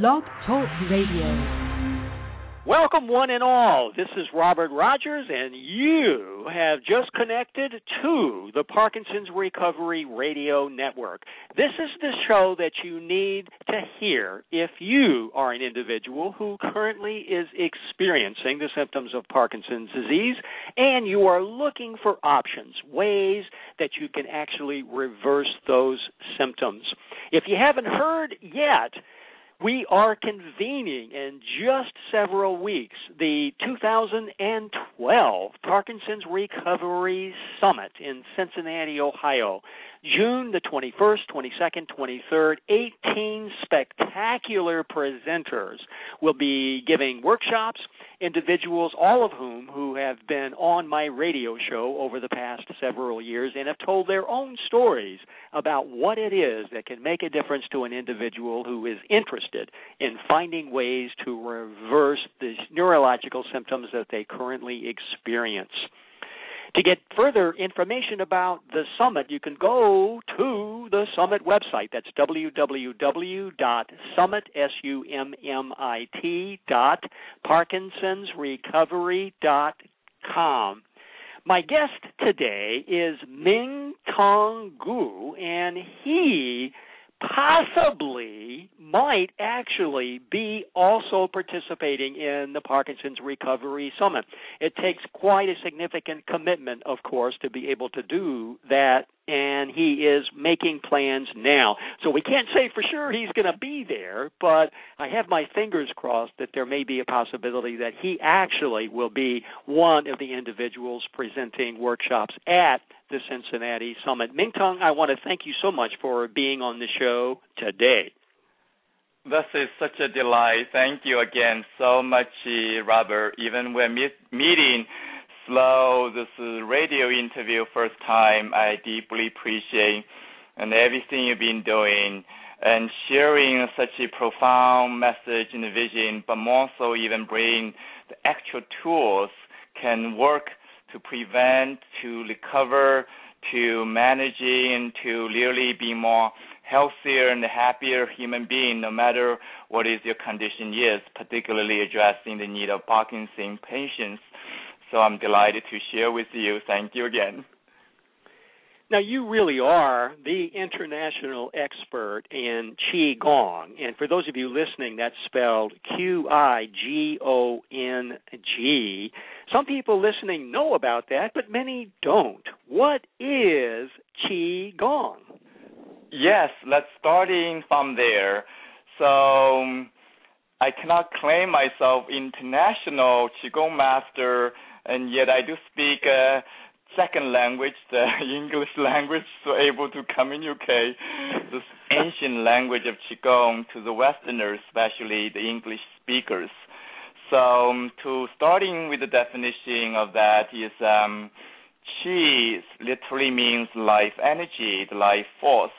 Blog Talk Radio. Welcome, one and all. This is Robert Rogers, and you have just connected to the Parkinson's Recovery Radio Network. This is the show that you need to hear if you are an individual who currently is experiencing the symptoms of Parkinson's disease and you are looking for options, ways that you can actually reverse those symptoms. If you haven't heard yet, we are convening in just several weeks the 2012 Parkinson's Recovery Summit in Cincinnati, Ohio. June the 21st, 22nd, 23rd, 18 spectacular presenters will be giving workshops, individuals, all of whom who have been on my radio show over the past several years and have told their own stories about what it is that can make a difference to an individual who is interested in finding ways to reverse the neurological symptoms that they currently experience. To get further information about the summit, you can go to the summit website. That's www.summit, S-U-M-M-I-T, dot parkinsonsrecovery.com. My guest today is Ming Tong Gu, and he possibly might actually be also participating in the Parkinson's Recovery Summit. It takes quite a significant commitment, of course, to be able to do that, and he is making plans now. So we can't say for sure he's going to be there, but I have my fingers crossed that there may be a possibility that he actually will be one of the individuals presenting workshops at the Cincinnati Summit. Mingtong, I want to thank you so much for being on the show today. This is such a delight. Thank you again so much, Robert. Even when meet, meeting slow, this is radio interview first time, I deeply appreciate and everything you've been doing and sharing such a profound message and vision, but more so even bring the actual tools can work to prevent, to recover, to managing, to really be more healthier and happier human being, no matter what is your condition. Is, particularly addressing the need of Parkinson patients. So I'm delighted to share with you. Thank you again. Now, you really are the international expert in Qi Gong. And for those of you listening, that's spelled Q I G O N G. Some people listening know about that, but many don't. What is Qi Gong? Yes, let's starting from there. So um, I cannot claim myself international Qigong master, and yet I do speak uh, second language, the English language, so able to communicate this ancient language of Qigong to the Westerners, especially the English speakers. So, um, to starting with the definition of that is um, Qi literally means life energy, the life force,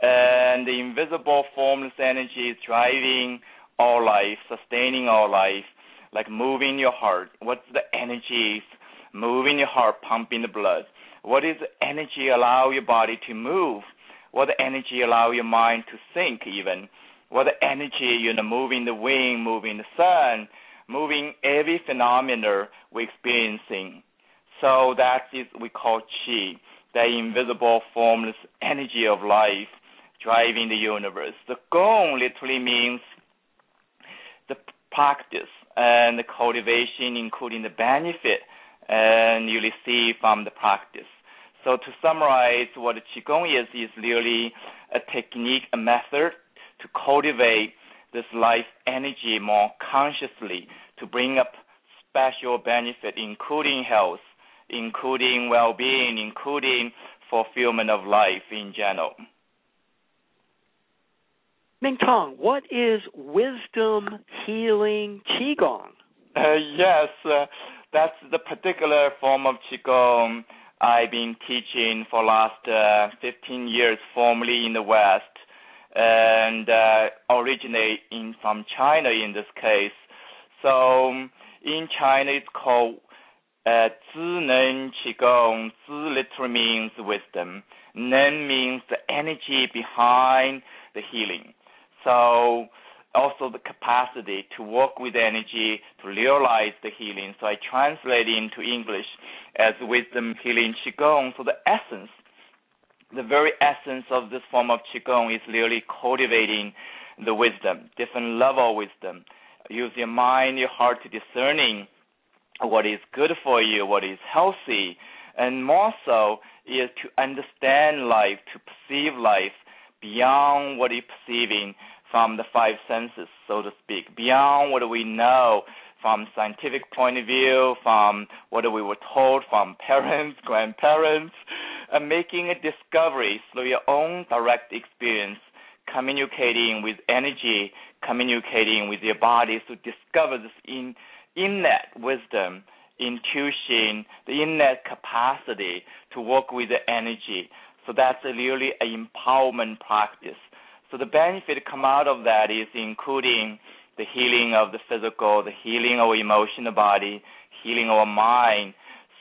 and the invisible formless energy is driving our life, sustaining our life, like moving your heart. What's the energy moving your heart, pumping the blood? What is the energy allow your body to move? What the energy allow your mind to think even? What the energy, you know, moving the wind, moving the sun, moving every phenomena we're experiencing. So that is we call qi, the invisible formless energy of life driving the universe. The gong literally means the practice and the cultivation, including the benefit and you receive from the practice. So to summarize, what Qigong is, is really a technique, a method to cultivate this life energy more consciously to bring up special benefit, including health, including well-being, including fulfillment of life in general. Mingtong, what is wisdom healing qigong? Uh, yes, uh, that's the particular form of qigong I've been teaching for last uh, 15 years, formally in the West, and uh, originating from China in this case. So in China, it's called uh, Neng Qigong. Zhi literally means wisdom. Neng means the energy behind the healing. So also the capacity to work with energy to realize the healing. So I translate into English as wisdom healing qigong. So the essence, the very essence of this form of qigong is really cultivating the wisdom, different level wisdom. Use your mind, your heart to discerning what is good for you, what is healthy, and more so is to understand life, to perceive life beyond what you're perceiving from the five senses, so to speak, beyond what we know from scientific point of view, from what we were told from parents, grandparents, and making a discovery through your own direct experience, communicating with energy, communicating with your body to discover this in innate wisdom, intuition, the innate capacity to work with the energy. So that's really an empowerment practice. So the benefit come out of that is including the healing of the physical, the healing of emotional body, healing of mind.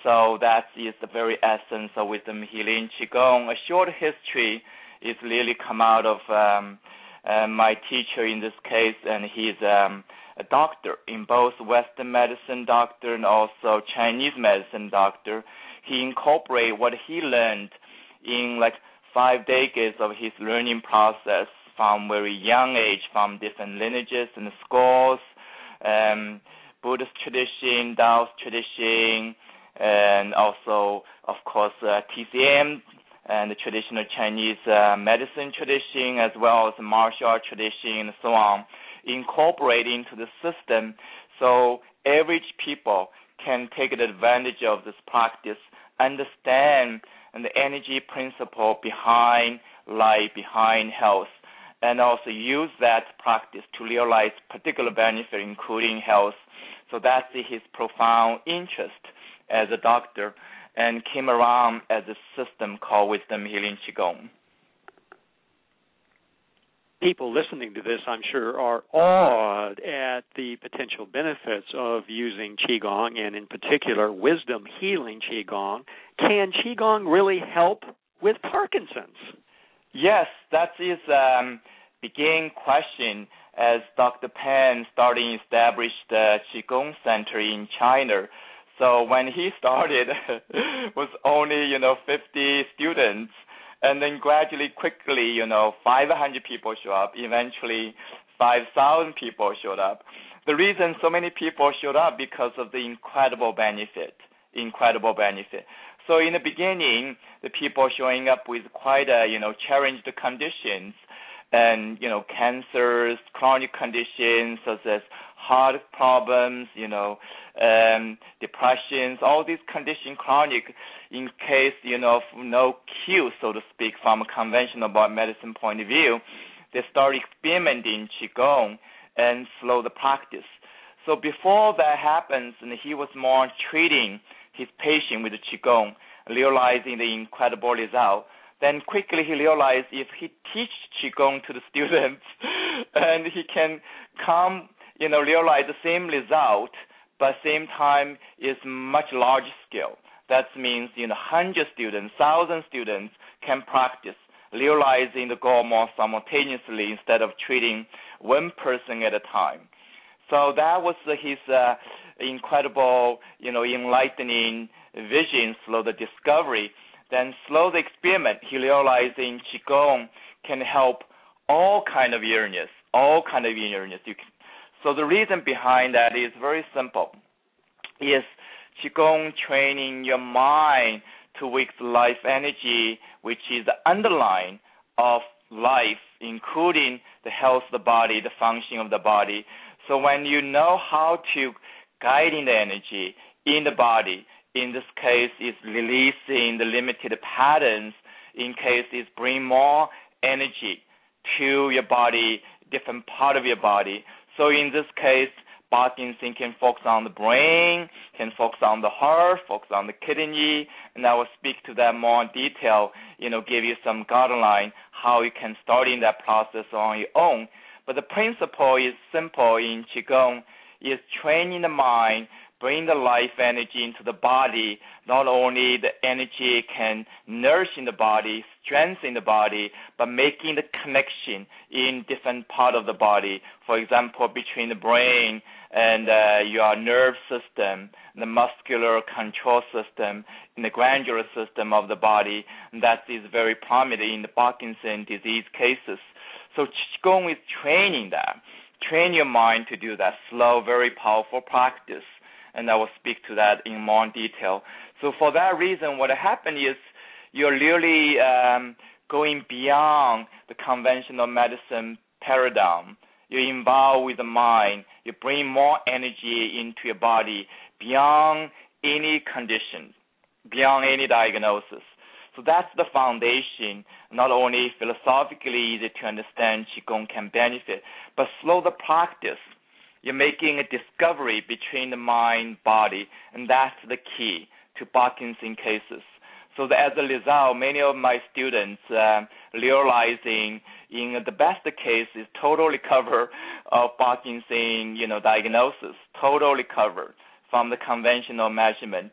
So that is the very essence of wisdom healing qigong. A short history is really come out of um, uh, my teacher in this case, and he's um, a doctor in both Western medicine doctor and also Chinese medicine doctor. He incorporate what he learned in like five decades of his learning process from very young age, from different lineages and schools, um, Buddhist tradition, Taoist tradition, and also, of course, uh, TCM and the traditional Chinese uh, medicine tradition, as well as martial art tradition, and so on, incorporate into the system. So average people can take advantage of this practice, understand the energy principle behind life, behind health, and also use that practice to realize particular benefit, including health. So that's his profound interest as a doctor, and came around as a system called Wisdom Healing Qigong. People listening to this, I'm sure, are awed at the potential benefits of using Qigong, and in particular, wisdom healing Qigong. Can Qigong really help with Parkinson's? Yes, that is um, beginning question as Dr. Pang starting established the Qigong Center in China. So when he started, was only you know 50 students, and then gradually, quickly, you know, 500 people show up. Eventually, 5,000 people showed up. The reason so many people showed up because of the incredible benefit, incredible benefit. So in the beginning, the people showing up with quite a you know challenged conditions and you know cancers, chronic conditions such as heart problems, you know, um, depressions, all these conditions chronic in case you know no cure, so to speak, from a conventional medicine point of view. They start experimenting qigong and slow the practice. So before that happens, and he was more treating his patient with qigong, realizing the incredible result. Then quickly he realized if he teach qigong to the students, and he can come, you know, realize the same result, but same time is much larger scale. That means you know, hundred students, thousand students can practice, realizing the goal more simultaneously instead of treating one person at a time. So that was his uh, incredible, you know, enlightening vision through the discovery. Then through the experiment, he realized in qigong can help all kind of illness, all kind of illness. So the reason behind that is very simple. Is qigong training your mind to wake life energy, which is the underline of life, including the health of the body, the function of the body. So when you know how to guiding the energy in the body, in this case is releasing the limited patterns, in case is bring more energy to your body, different part of your body. So in this case, Parkinson can focus on the brain, can focus on the heart, focus on the kidney, and I will speak to that more in detail, you know, give you some guideline how you can start in that process on your own. But the principle is simple in Qigong, is training the mind bring the life energy into the body, not only the energy can nourish in the body, strengthen the body, but making the connection in different part of the body. For example, between the brain and uh, your nerve system, the muscular control system, and the glandular system of the body. that is very prominent in the Parkinson disease cases. So Qigong is training that. Train your mind to do that slow, very powerful practice and I will speak to that in more detail. So for that reason, what happened is you're really um, going beyond the conventional medicine paradigm. You're involved with the mind. You bring more energy into your body beyond any condition, beyond any diagnosis. So that's the foundation. Not only philosophically easy to understand, Qigong can benefit, but slow the practice you're making a discovery between the mind body, and that's the key to Parkinson cases. So as a result, many of my students uh, realizing in the best case is total recover of Parkinson, you know, diagnosis, total recover from the conventional measurement,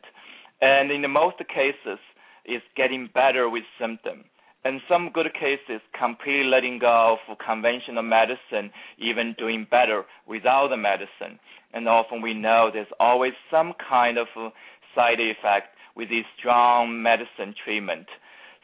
and in the most cases, is getting better with symptoms in some good cases, completely letting go of conventional medicine, even doing better without the medicine. And often we know there's always some kind of side effect with this strong medicine treatment.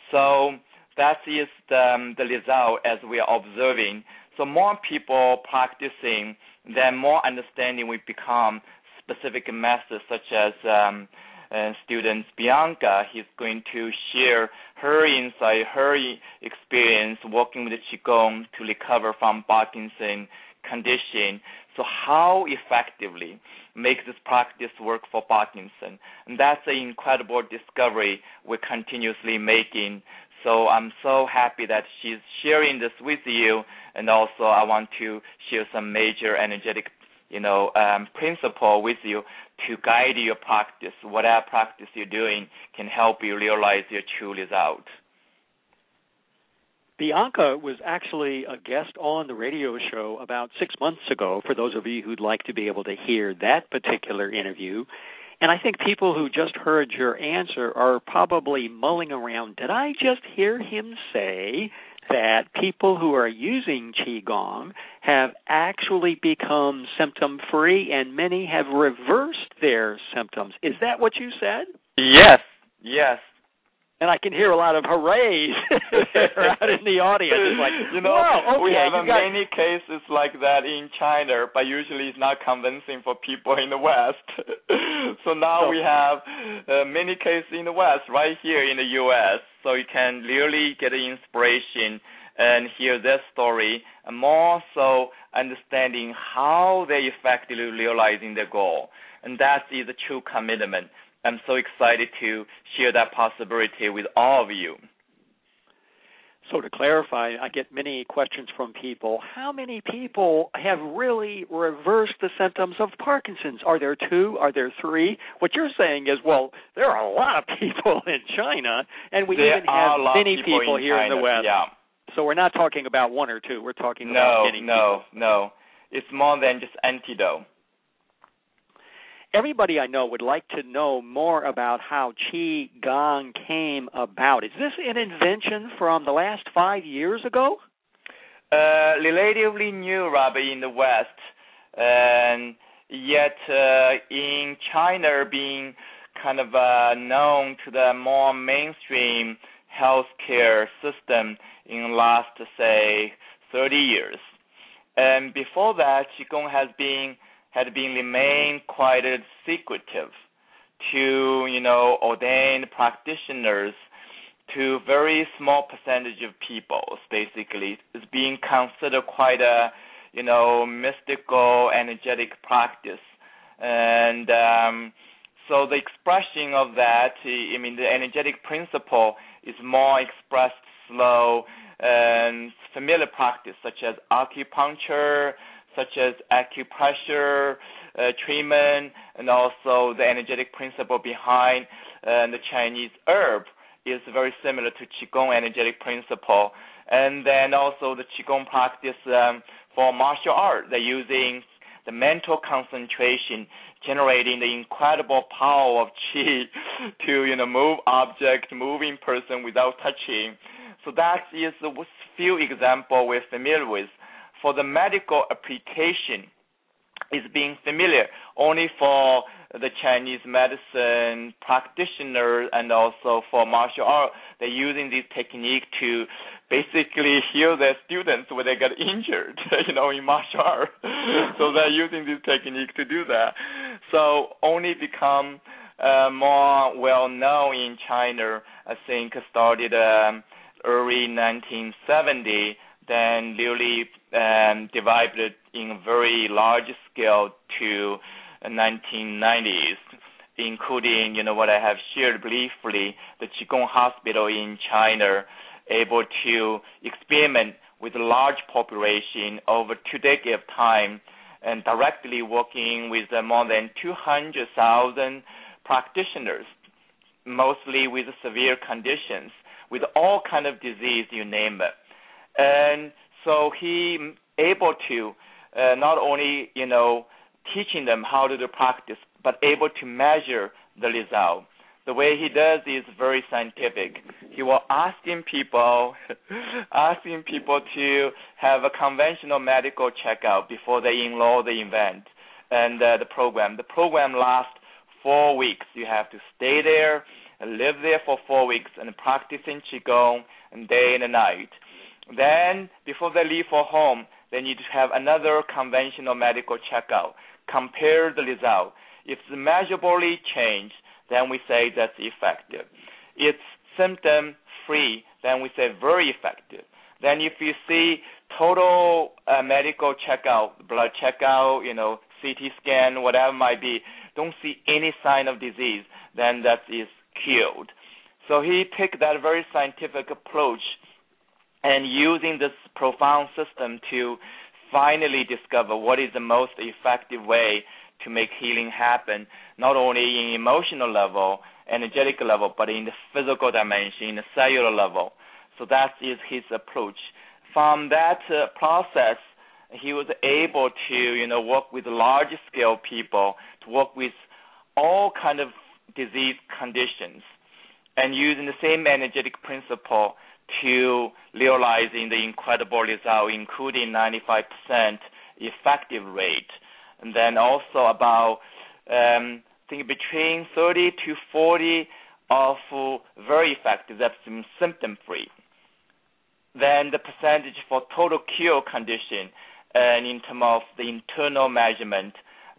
So that is the, um, the result as we are observing. So more people practicing, then more understanding we become specific methods such as um, uh, students, Bianca, he's going to share her insight, her experience working with Qigong to recover from Parkinson condition. So how effectively make this practice work for Parkinson? And that's an incredible discovery we're continuously making. So I'm so happy that she's sharing this with you, and also I want to share some major energetic you know, um, principle with you to guide your practice. Whatever practice you're doing can help you realize your true result. Bianca was actually a guest on the radio show about six months ago, for those of you who'd like to be able to hear that particular interview. And I think people who just heard your answer are probably mulling around. Did I just hear him say that people who are using qigong have actually become symptom free and many have reversed their symptoms. Is that what you said? Yes. Yes. And I can hear a lot of hoorays out in the audience. It's like, you know, okay, we have got... many cases like that in China, but usually it's not convincing for people in the West. so now so, we have uh, many cases in the West, right here in the U.S so you can really get inspiration and hear their story, and more so understanding how they effectively realizing their goal. And that is a true commitment. I'm so excited to share that possibility with all of you. So to clarify, I get many questions from people. How many people have really reversed the symptoms of Parkinson's? Are there two? Are there three? What you're saying is, well, there are a lot of people in China, and we there even have many people, people in here China, in the West. Yeah. So we're not talking about one or two. We're talking no, about many no. No, no, It's more than just antidote everybody I know would like to know more about how Qi Gong came about. Is this an invention from the last five years ago? Uh, relatively new, Robbie, in the West, and yet uh, in China being kind of uh, known to the more mainstream healthcare system in last say 30 years. And before that, Qigong has been had been remained quite secretive to you know ordained practitioners to very small percentage of people. Basically it's being considered quite a you know mystical energetic practice. And um, so the expression of that i mean the energetic principle is more expressed slow and familiar practice such as acupuncture such as acupressure uh, treatment, and also the energetic principle behind uh, the Chinese herb is very similar to Qigong energetic principle. And then also the Qigong practice um, for martial art, they're using the mental concentration, generating the incredible power of chi to you know move object, moving person without touching. So that is the few example we're familiar with. For the medical application, is being familiar only for the Chinese medicine practitioners and also for martial art. They're using this technique to basically heal their students when they get injured, you know, in martial art. so they're using this technique to do that. So only become uh, more well known in China, I think started um, early 1970 then really um, developed in very large scale to 1990s, including you know what I have shared briefly, the Qigong Hospital in China, able to experiment with a large population over two decades of time, and directly working with more than 200,000 practitioners, mostly with severe conditions, with all kind of disease, you name it. And so he able to uh, not only you know teaching them how to do practice, but able to measure the result. The way he does is very scientific. He will asking people, asking people to have a conventional medical checkup before they enroll the event and uh, the program. The program lasts four weeks. You have to stay there, live there for four weeks, and practicing qigong day and night. Then, before they leave for home, they need to have another conventional medical checkup. Compare the result. If it's measurably changed, then we say that's effective. It's symptom free, then we say very effective. Then if you see total uh, medical checkout, blood checkout, you know, CT scan, whatever might be, don't see any sign of disease, then that is cured. So he took that very scientific approach and using this profound system to finally discover what is the most effective way to make healing happen, not only in emotional level, energetic level, but in the physical dimension, in the cellular level. So that is his approach. From that uh, process, he was able to, you know, work with large scale people, to work with all kind of disease conditions, and using the same energetic principle to realizing the incredible result, including 95% effective rate, and then also about um, I think between 30 to 40 of very effective, that's symptom free. Then the percentage for total cure condition, and in terms of the internal measurement,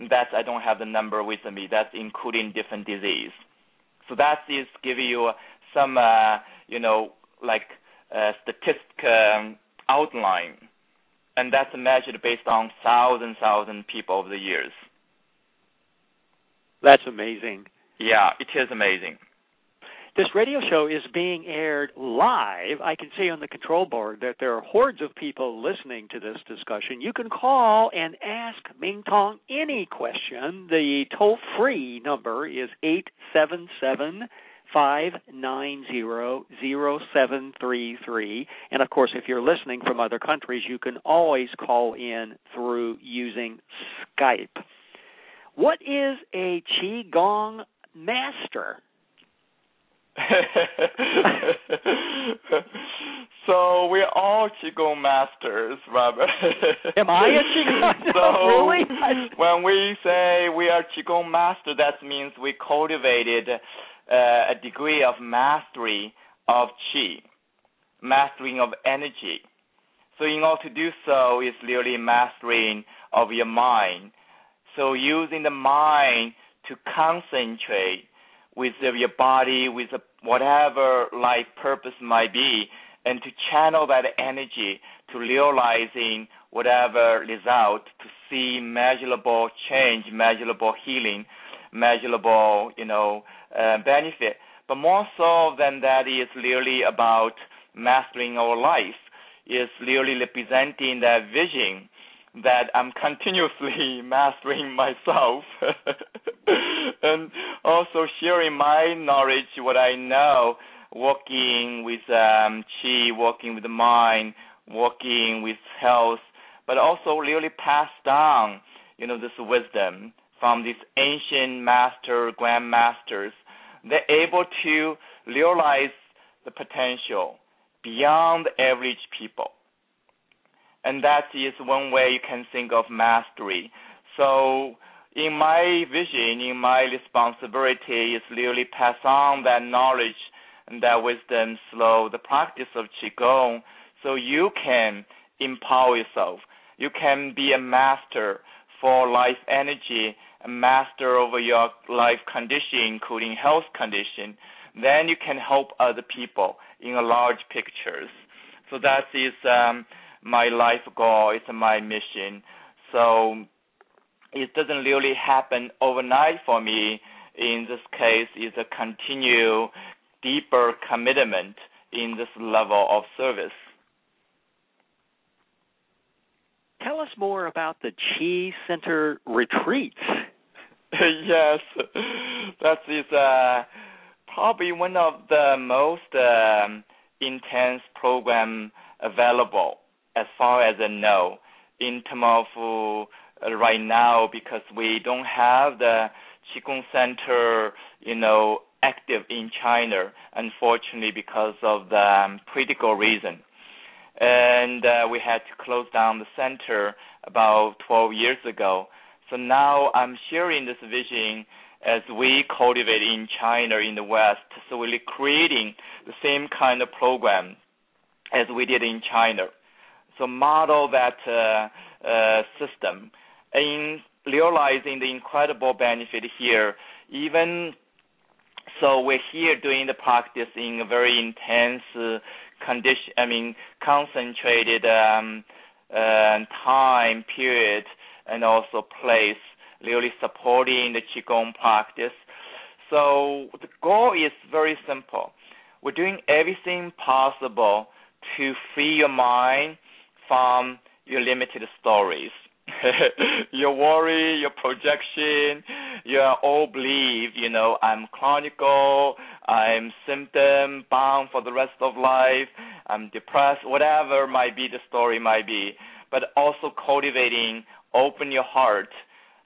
that I don't have the number with me. That's including different disease. So that is giving you some, uh, you know, like uh, statistic um, outline, and that's measured based on thousand thousand people over the years. That's amazing. Yeah, it is amazing. This radio show is being aired live. I can see on the control board that there are hordes of people listening to this discussion. You can call and ask Mingtong any question. The toll free number is 877 5900733. And of course, if you're listening from other countries, you can always call in through using Skype. What is a Qigong master? so we're all qigong masters, Robert. Am I a qigong? so really? when we say we are qigong master, that means we cultivated Uh, a degree of mastery of chi, mastering of energy. So in order to do so is really mastering of your mind. So using the mind to concentrate with your body, with whatever life purpose might be, and to channel that energy to realizing whatever result, to see measurable change, measurable healing, measurable, you know, uh, benefit. But more so than that is really about mastering our life. Is really representing that vision that I'm continuously mastering myself and also sharing my knowledge, what I know, working with um, chi, working with the mind, working with health, but also really pass down you know, this wisdom from these ancient master, grandmasters, they're able to realize the potential beyond average people. And that is one way you can think of mastery. So in my vision, in my responsibility is really pass on that knowledge and that wisdom through the practice of Qigong so you can empower yourself. You can be a master for life energy, master over your life condition, including health condition. Then you can help other people in a large pictures. So that is um, my life goal. It's my mission. So it doesn't really happen overnight for me. In this case, it's a continued, deeper commitment in this level of service. Tell us more about the Chi Center retreats. yes, that is uh, probably one of the most um, intense program available as far as I know in terms of uh, right now because we don't have the Qigong Center, you know, active in China, unfortunately, because of the um, critical reason. And uh, we had to close down the center about 12 years ago. So now I'm sharing this vision as we cultivate in China, in the West. So we're creating the same kind of program as we did in China. So model that uh, uh, system in realizing the incredible benefit here, even so we're here doing the practice in a very intense uh, condition, I mean, concentrated um, uh, time period and also place, really supporting the Qigong practice. So the goal is very simple. We're doing everything possible to free your mind from your limited stories your worry, your projection, your all belief, you know, I'm chronical, I'm symptom bound for the rest of life, I'm depressed, whatever might be the story might be, but also cultivating open your heart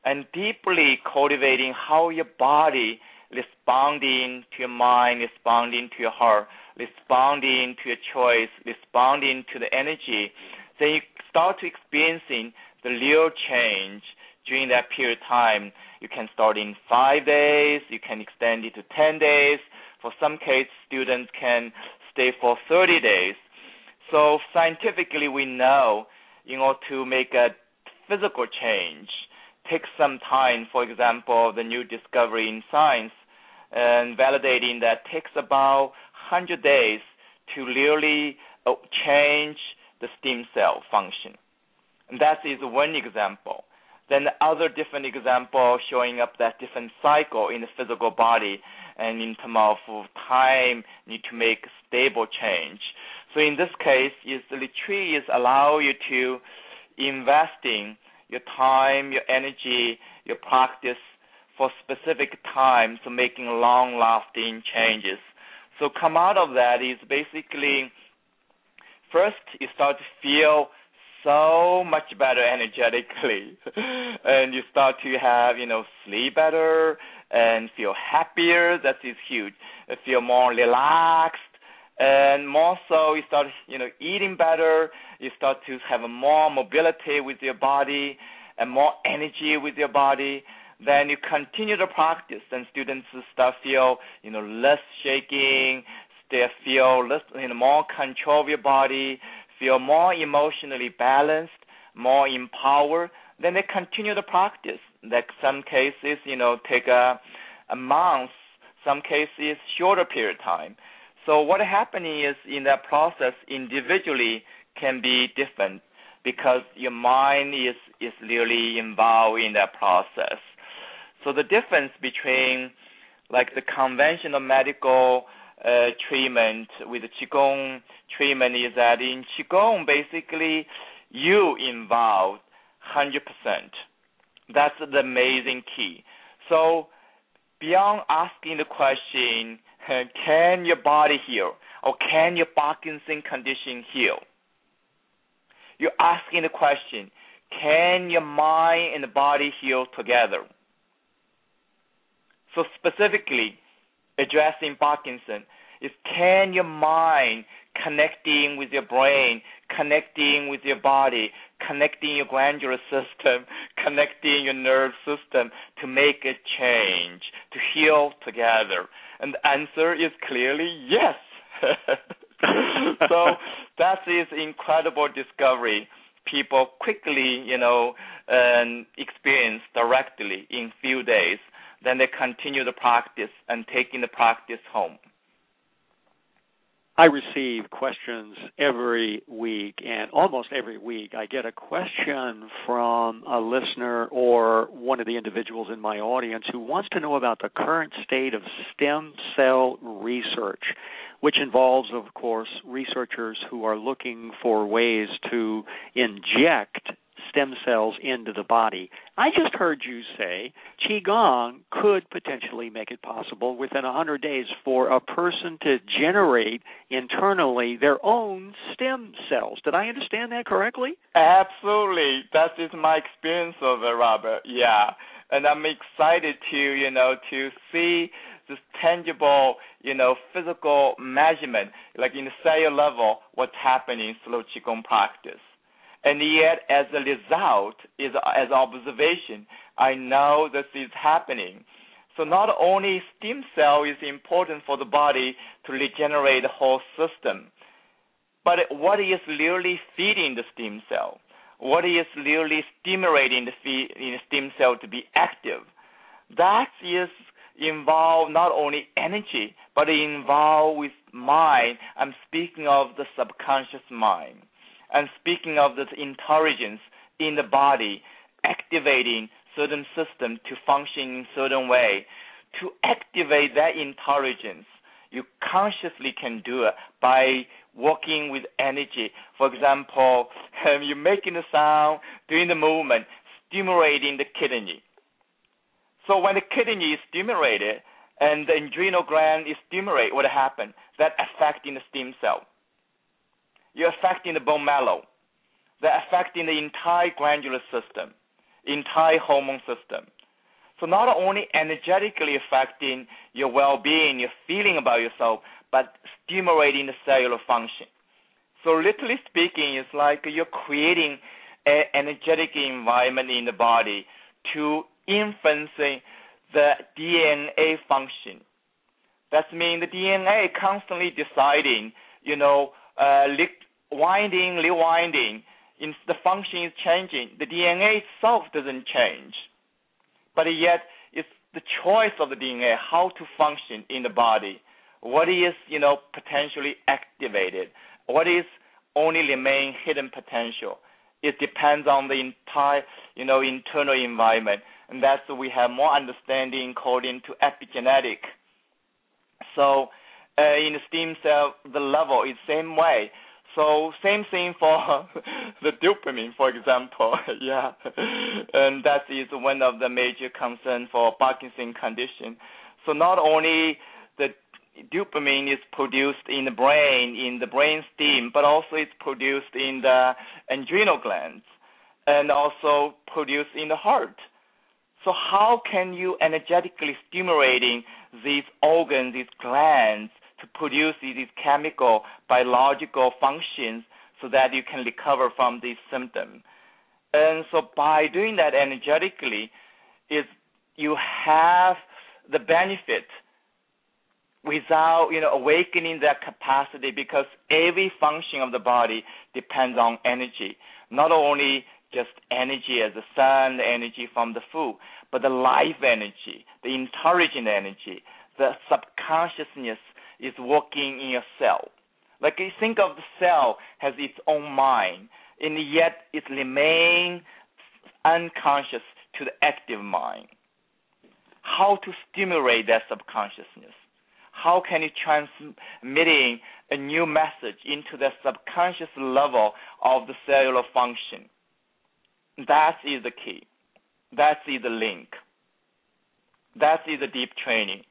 and deeply cultivating how your body responding to your mind, responding to your heart, responding to your choice, responding to the energy, then you start to experiencing the real change during that period of time. You can start in five days, you can extend it to 10 days. For some cases, students can stay for 30 days. So scientifically, we know in order to make a physical change, takes some time. For example, the new discovery in science and validating that takes about 100 days to really uh, change the stem cell function. And that is one example. Then the other different example showing up that different cycle in the physical body and in terms of time need to make stable change. So in this case, is the retreat is allow you to investing your time, your energy, your practice for specific times, to making long lasting changes. So come out of that is basically first you start to feel so much better energetically. And you start to have you know sleep better and feel happier. That is huge. Feel more relaxed and more so you start you know eating better you start to have more mobility with your body and more energy with your body then you continue to practice and students start feel you know less shaking they feel less you know more control of your body feel more emotionally balanced, more empowered, then they continue the practice. Like some cases, you know, take a, a month, some cases shorter period of time. So what happening is in that process individually can be different because your mind is is really involved in that process. So the difference between like the conventional medical uh, treatment with the qigong treatment is that in qigong basically you involved 100%. That's the amazing key. So beyond asking the question, can your body heal or can your Parkinson condition heal? You're asking the question, can your mind and the body heal together? So specifically addressing Parkinson is can your mind connecting with your brain, connecting with your body, connecting your glandular system, connecting your nerve system to make a change, to heal together? And the answer is clearly yes. so that is incredible discovery. People quickly, you know, um, experience directly in few days. Then they continue the practice and taking the practice home. I receive questions every week, and almost every week I get a question from a listener or one of the individuals in my audience who wants to know about the current state of stem cell research, which involves, of course, researchers who are looking for ways to inject stem cells into the body. I just heard you say Qigong could potentially make it possible within 100 days for a person to generate internally their own stem cells. Did I understand that correctly? Absolutely. That is my experience of it, Robert. Yeah. And I'm excited to, you know, to see this tangible, you know, physical measurement, like in the cellular level, what's happening through Qigong practice. And yet, as a result, is as observation, I know this is happening. So not only stem cell is important for the body to regenerate the whole system, but what is really feeding the stem cell? What is really stimulating the, stem cell to be active? That is involved not only energy, but involved with mind. I'm speaking of the subconscious mind. And speaking of this intelligence in the body, activating certain system to function in certain way, to activate that intelligence, you consciously can do it by working with energy. For example, you're making a sound, doing the movement, stimulating the kidney. So when the kidney is stimulated and the adrenal gland is stimulated, what happens? That affecting the stem cell you're affecting the bone marrow. They're affecting the entire glandular system, entire hormone system. So not only energetically affecting your well-being, your feeling about yourself, but stimulating the cellular function. So literally speaking, it's like you're creating an energetic environment in the body to influencing the DNA function. That means the DNA constantly deciding, you know, uh, winding, rewinding, in, the function is changing. The DNA itself doesn't change, but yet it's the choice of the DNA how to function in the body. What is you know potentially activated? What is only remain hidden potential? It depends on the entire you know internal environment, and that's we have more understanding according to epigenetic. So uh, in the stem cell, the level is same way. So same thing for the dopamine, for example. yeah, and that is one of the major concerns for Parkinson condition. So not only the dopamine is produced in the brain, in the brain stem, but also it's produced in the adrenal glands and also produced in the heart. So how can you energetically stimulating these organs, these glands, to produce these chemical biological functions so that you can recover from these symptoms. And so by doing that energetically, is you have the benefit without you know awakening that capacity because every function of the body depends on energy. Not only just energy as the sun, the energy from the food, but the life energy, the intelligent energy, the subconsciousness is working in a cell. Like you think of the cell has its own mind, and yet it remains unconscious to the active mind. How to stimulate that subconsciousness? How can you transmitting a new message into the subconscious level of the cellular function? That is the key. That is the link. That is the deep training.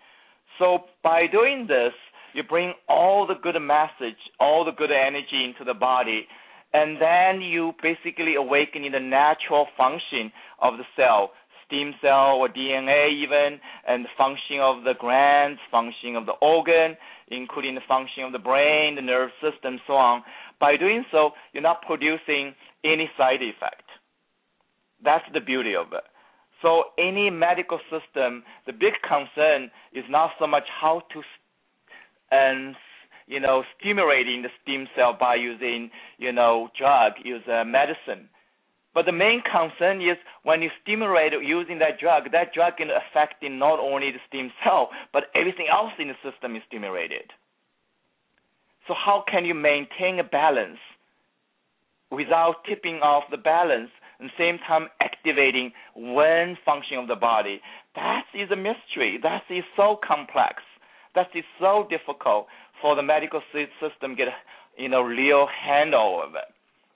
So by doing this, you bring all the good message, all the good energy into the body, and then you basically awaken in the natural function of the cell, stem cell or DNA even, and the function of the glands, function of the organ, including the function of the brain, the nerve system, so on. By doing so, you're not producing any side effect. That's the beauty of it. So any medical system, the big concern is not so much how to and you know, stimulating the stem cell by using, you know, drug, use uh, medicine. But the main concern is when you stimulate using that drug, that drug can affect not only the stem cell, but everything else in the system is stimulated. So how can you maintain a balance without tipping off the balance and same time activating one function of the body? That is a mystery. That is so complex. That is so difficult for the medical system get you know real handle of it,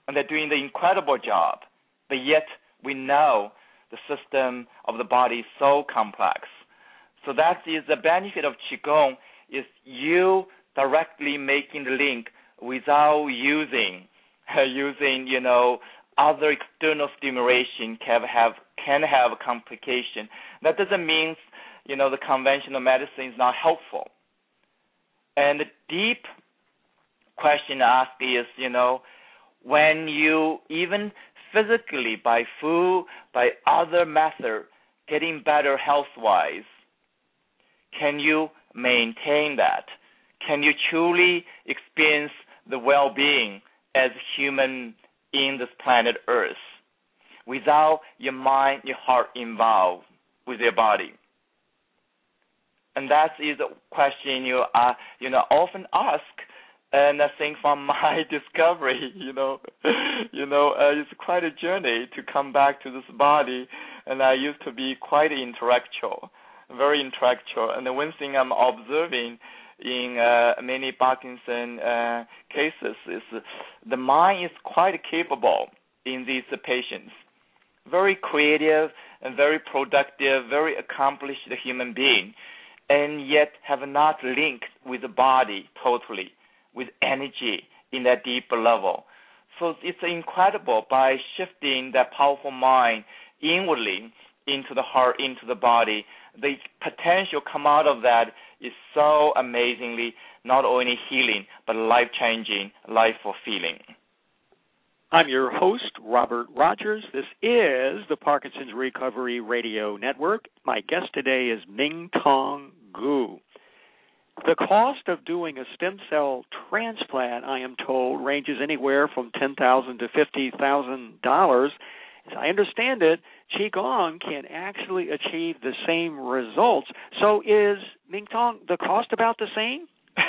and they're doing the incredible job. But yet we know the system of the body is so complex. So that is the benefit of qigong is you directly making the link without using using you know other external stimulation can have can have complication. That doesn't mean you know the conventional medicine is not helpful. And the deep question asked is, you know, when you even physically by food, by other method, getting better health wise, can you maintain that? Can you truly experience the well being as human in this planet Earth without your mind, your heart involved with your body? And that is a question you are you know often ask and I think from my discovery, you know, you know, uh, it's quite a journey to come back to this body. And I used to be quite intellectual, very intellectual. And the one thing I'm observing in uh, many Parkinson uh, cases is the mind is quite capable in these patients. Very creative and very productive, very accomplished human being and yet have not linked with the body totally, with energy in that deeper level. So it's incredible by shifting that powerful mind inwardly into the heart, into the body, the potential come out of that is so amazingly not only healing but life changing, life fulfilling. I'm your host, Robert Rodgers. This is the Parkinson's Recovery Radio Network. My guest today is Ming Tong Gu. The cost of doing a stem cell transplant, I am told, ranges anywhere from ten thousand to fifty thousand dollars. As I understand it, Qigong can actually achieve the same results. So is Mingtong the cost about the same?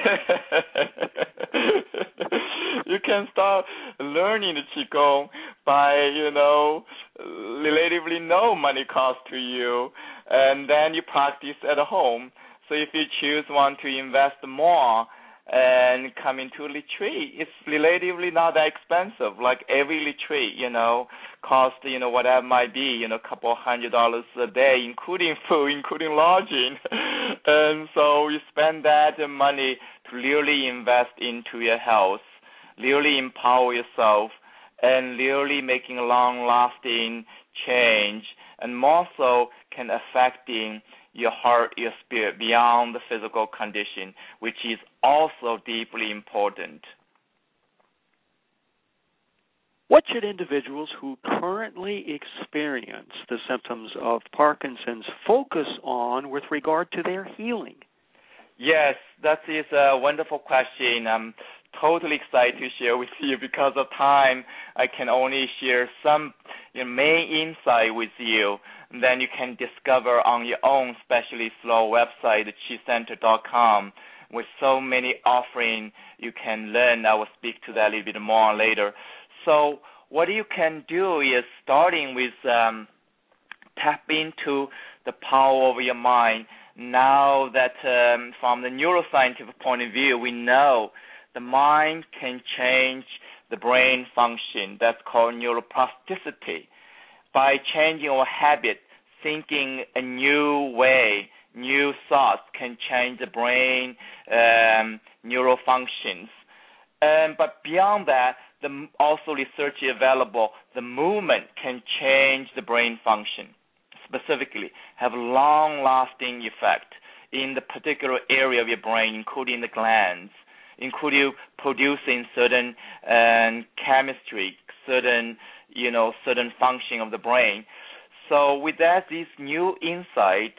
you can start learning the qigong by you know relatively no money cost to you, and then you practice at home. So if you choose one to invest more and come into retreat, it's relatively not that expensive. Like every retreat, you know, cost you know whatever might be, you know, a couple hundred dollars a day, including food, including lodging, and so you spend that money to really invest into your health, really empower yourself, and really making a long-lasting change, and more so can affecting your heart, your spirit beyond the physical condition, which is also deeply important. What should individuals who currently experience the symptoms of Parkinson's focus on with regard to their healing? Yes, that is a wonderful question. I'm totally excited to share with you because of time. I can only share some you know, main insight with you. And then you can discover on your own, especially through our website, chicenter.com, with so many offering you can learn. I will speak to that a little bit more later. So what you can do is starting with um, tap into the power of your mind. Now that um, from the neuroscientific point of view, we know the mind can change the brain function. That's called neuroplasticity. By changing our habit, thinking a new way, new thoughts can change the brain um, neural functions. Um, but beyond that, the also research available, the movement can change the brain function, specifically have long-lasting effect in the particular area of your brain, including the glands, including producing certain uh, chemistry, certain you know certain function of the brain. So with that, this new insight,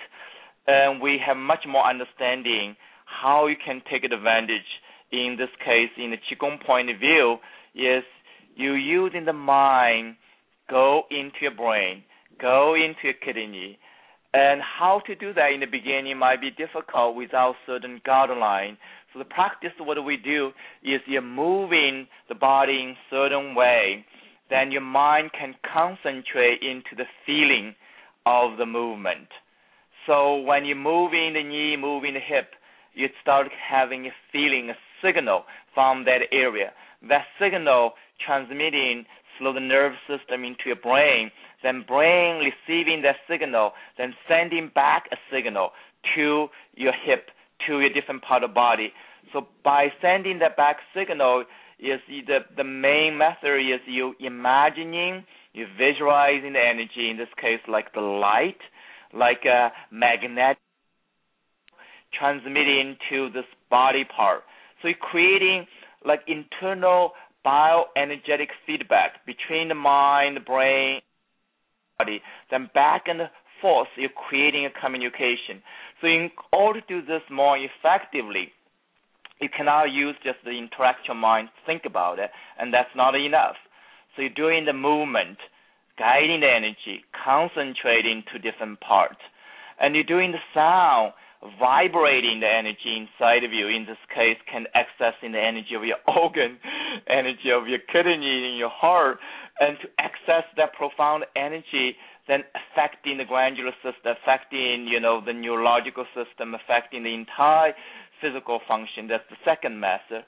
uh, we have much more understanding how you can take advantage. In this case, in the qigong point of view, is you using the mind go into your brain, go into your kidney, and how to do that in the beginning might be difficult without certain guideline. So the practice, what we do is you're moving the body in certain way, then your mind can concentrate into the feeling of the movement. So when you're moving the knee, moving the hip, you start having a feeling, a signal from that area. That signal transmitting through the nerve system into your brain, then brain receiving that signal, then sending back a signal to your hip, to a different part of the body. So by sending that back signal, is the the main method is you imagining, you visualizing the energy. In this case, like the light, like a magnet, transmitting to this body part. So you're creating like internal bioenergetic feedback between the mind, the brain, body. Then back and forth, you're creating a communication. So in order to do this more effectively, you cannot use just the intellectual mind to think about it, and that's not enough. So you're doing the movement, guiding the energy, concentrating to different parts, and you're doing the sound vibrating the energy inside of you. In this case, can accessing the energy of your organ, energy of your kidney in your heart, and to access that profound energy, then affecting the glandular system, affecting you know the neurological system, affecting the entire physical function. That's the second method.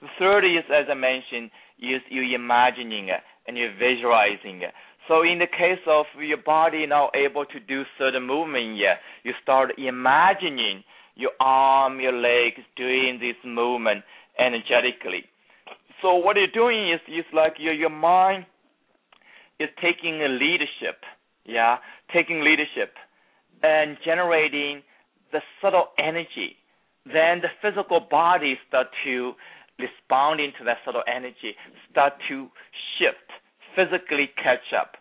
The third is, as I mentioned, is you imagining it and you're visualizing it. So in the case of your body now able to do certain movement you start imagining your arm, your legs doing this movement energetically. So what you're doing is is like your your mind is taking a leadership, yeah, taking leadership and generating the subtle energy. Then the physical body start to respond into that subtle energy, start to shift physically catch up.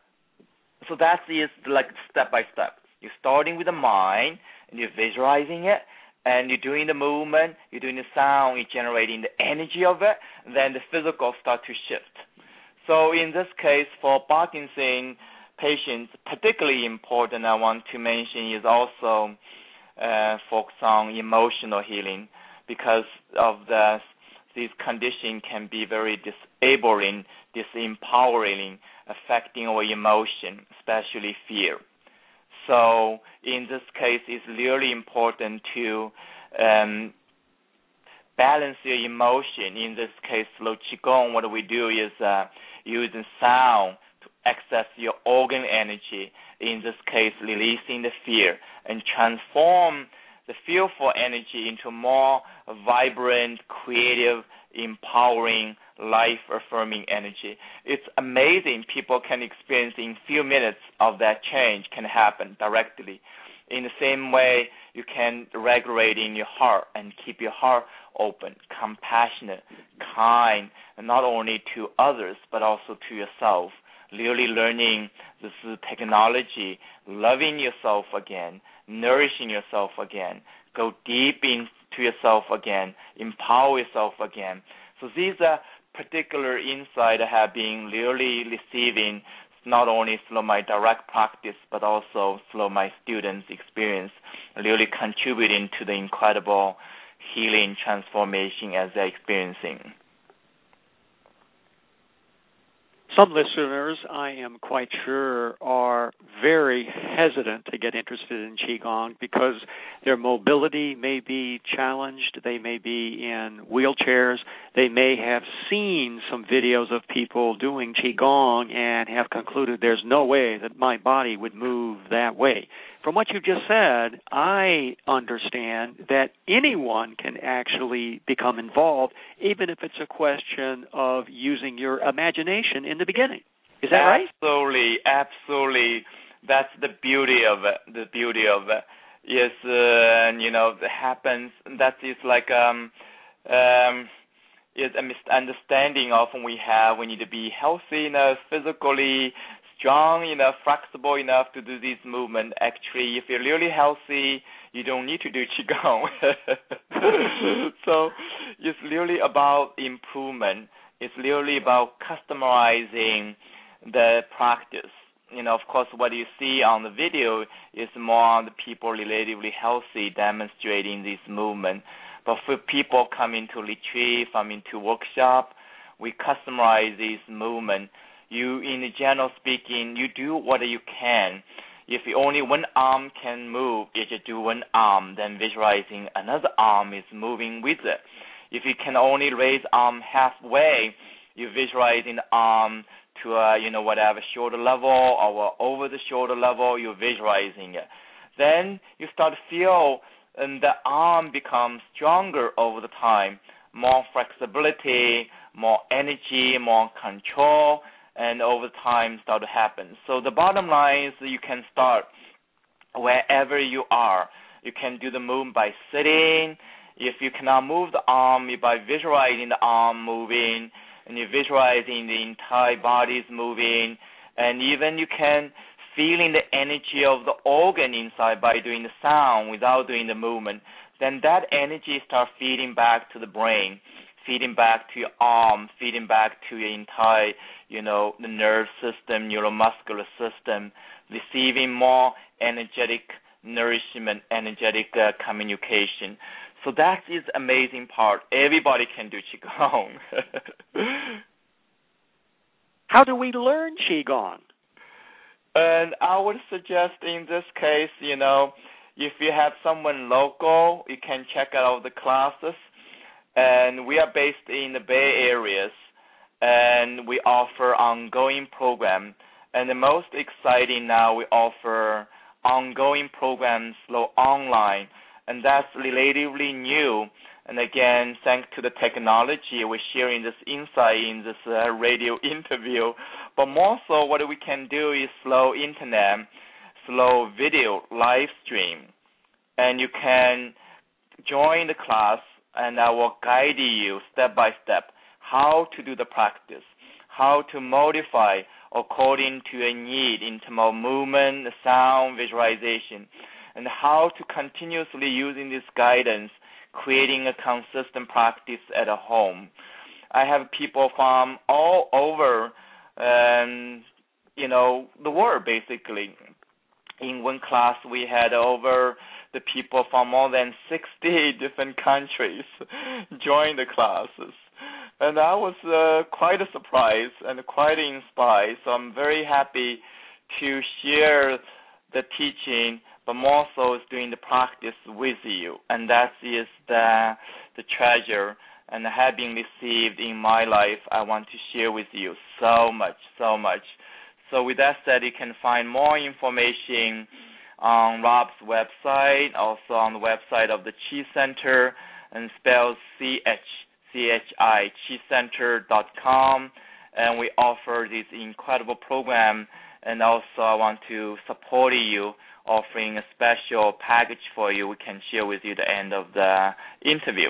So that is like step by step. You're starting with the mind and you're visualizing it and you're doing the movement, you're doing the sound, you're generating the energy of it, then the physical start to shift. So in this case, for Parkinson patients, particularly important I want to mention is also uh, focus on emotional healing because of the this condition can be very disabling, disempowering, affecting our emotion, especially fear. So in this case, it's really important to um, balance your emotion. In this case, through qigong, what we do is uh, using sound to access your organ energy. In this case, releasing the fear and transform the fearful energy into more vibrant, creative, empowering, life affirming energy. It's amazing people can experience in few minutes of that change can happen directly. In the same way, you can regulate in your heart and keep your heart open, compassionate, kind, not only to others but also to yourself. Really learning this technology, loving yourself again, nourishing yourself again, go deep into yourself again, empower yourself again. So these are particular insight I have been really receiving not only through my direct practice but also through my students' experience, really contributing to the incredible healing transformation as they're experiencing. Some listeners, I am quite sure, are very hesitant to get interested in qigong because their mobility may be challenged, they may be in wheelchairs, they may have seen some videos of people doing qigong and have concluded there's no way that my body would move that way. From what you just said, I understand that anyone can actually become involved even if it's a question of using your imagination in the beginning. Is that right? Absolutely, absolutely. That's the beauty of it. The beauty of it. Yes, uh, you know, it happens. That is like um, um, is a misunderstanding often we have. We need to be healthy enough physically, strong enough, flexible enough to do this movement. Actually, if you're really healthy, you don't need to do qigong. so it's really about improvement. It's really about customizing the practice. You know, of course, what you see on the video is more on the people relatively healthy demonstrating this movement. But for people coming to retreat, coming to workshop, we customize this movement. You, in general speaking, you do what you can. If only one arm can move, you just do one arm, then visualizing another arm is moving with it. If you can only raise arm halfway, you visualizing the arm to a you know whatever shoulder level or over the shoulder level, you're visualizing it. Then you start to feel and the arm becomes stronger over the time, more flexibility, more energy, more control, and over time start to happen. So the bottom line is you can start wherever you are. You can do the movement by sitting. If you cannot move the arm, by visualizing the arm moving and you're visualizing the entire body's moving, and even you can feeling the energy of the organ inside by doing the sound without doing the movement, then that energy starts feeding back to the brain, feeding back to your arm, feeding back to your entire, you know, the nerve system, neuromuscular system, receiving more energetic nourishment, energetic uh, communication. So that is amazing part. Everybody can do qigong. How do we learn qigong? And I would suggest in this case, you know, if you have someone local, you can check out the classes. And we are based in the Bay Areas, and we offer ongoing program. And the most exciting now, we offer ongoing programs online and that's relatively new. And again, thanks to the technology, we're sharing this insight in this uh, radio interview. But more so, what we can do is slow internet, slow video live stream, and you can join the class, and I will guide you step by step how to do the practice, how to modify according to a need in terms of movement, sound, visualization and how to continuously using this guidance, creating a consistent practice at home. I have people from all over, um, you know, the world basically. In one class, we had over the people from more than 60 different countries join the classes. And I was uh, quite a surprise and quite inspired. So I'm very happy to share the teaching but more so is doing the practice with you, and that is the the treasure and have been received in my life. I want to share with you so much, so much. So with that said, you can find more information on Rob's website, also on the website of the Chi Center, and spells C H C H I com, and we offer this incredible program. And also, I want to support you offering a special package for you we can share with you the end of the interview.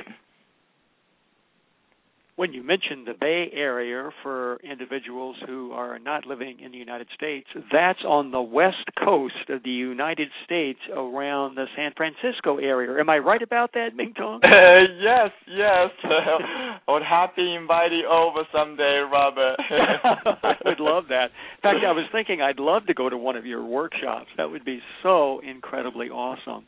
When you mentioned the Bay Area for individuals who are not living in the United States, that's on the west coast of the United States around the San Francisco area. Am I right about that, Mingtong? Uh, yes, yes. I would happy invite you over someday, Robert. I would love that. In fact, I was thinking I'd love to go to one of your workshops. That would be so incredibly awesome.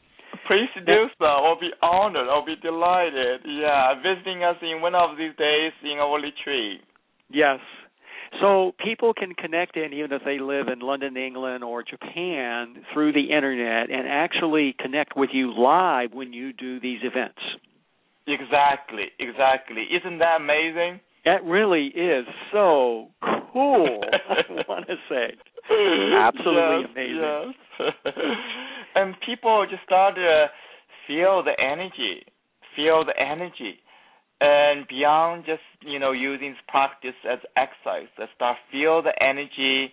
Please do so. I'll be honored. I'll be delighted. Yeah, visiting us in one of these days in our retreat. Yes. So people can connect in even if they live in London, England, or Japan through the internet and actually connect with you live when you do these events. Exactly, exactly. Isn't that amazing? That really is so cool. I want to say, absolutely yes, amazing. Yes. and people just start to feel the energy, feel the energy, and beyond just you know using practice as exercise, they start feel the energy,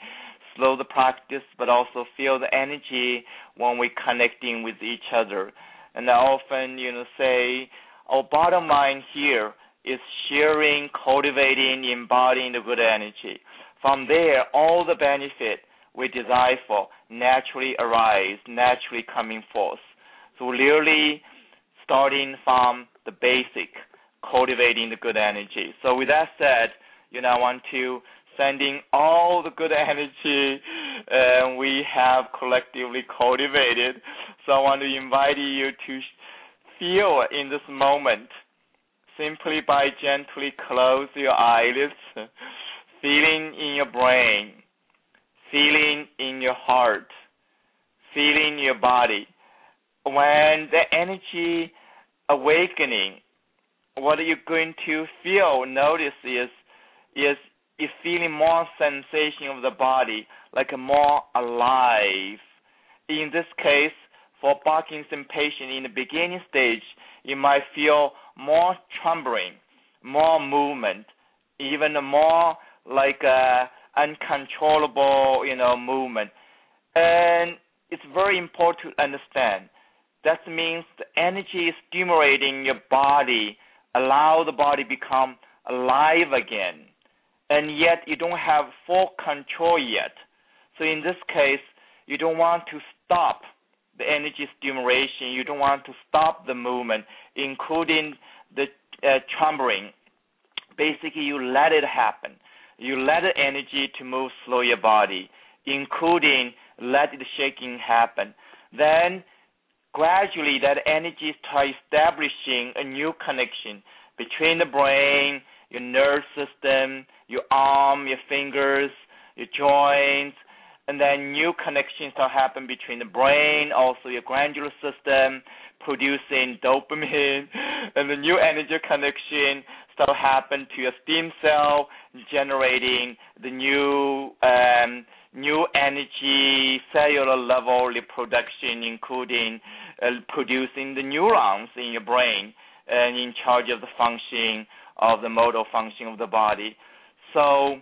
slow the practice, but also feel the energy when we're connecting with each other. And I often you know say our bottom line here is sharing, cultivating, embodying the good energy. From there, all the benefit we desire for naturally arise, naturally coming forth. So literally starting from the basic, cultivating the good energy. So with that said, you know, I want to sending all the good energy uh, we have collectively cultivated. So I want to invite you to feel in this moment simply by gently close your eyelids, feeling in your brain, feeling in your heart, feeling your body. When the energy awakening, what you're going to feel, notice is is you feeling more sensation of the body, like more alive. In this case, for Parkinson patient in the beginning stage, you might feel more trembling, more movement, even more like uh, uncontrollable, you know, movement. And it's very important to understand. That means the energy is stimulating your body, allow the body become alive again. And yet you don't have full control yet. So in this case, you don't want to stop the energy stimulation. You don't want to stop the movement, including the uh, trembling. Basically, you let it happen. You let the energy to move through your body, including let the shaking happen. Then gradually that energy starts establishing a new connection between the brain, your nerve system, your arm, your fingers, your joints, and then new connections start happen between the brain, also your glandular system, producing dopamine, and the new energy connection start happen to your stem cell, generating the new um, new energy cellular level reproduction including uh, producing the neurons in your brain and in charge of the function of the motor function of the body. So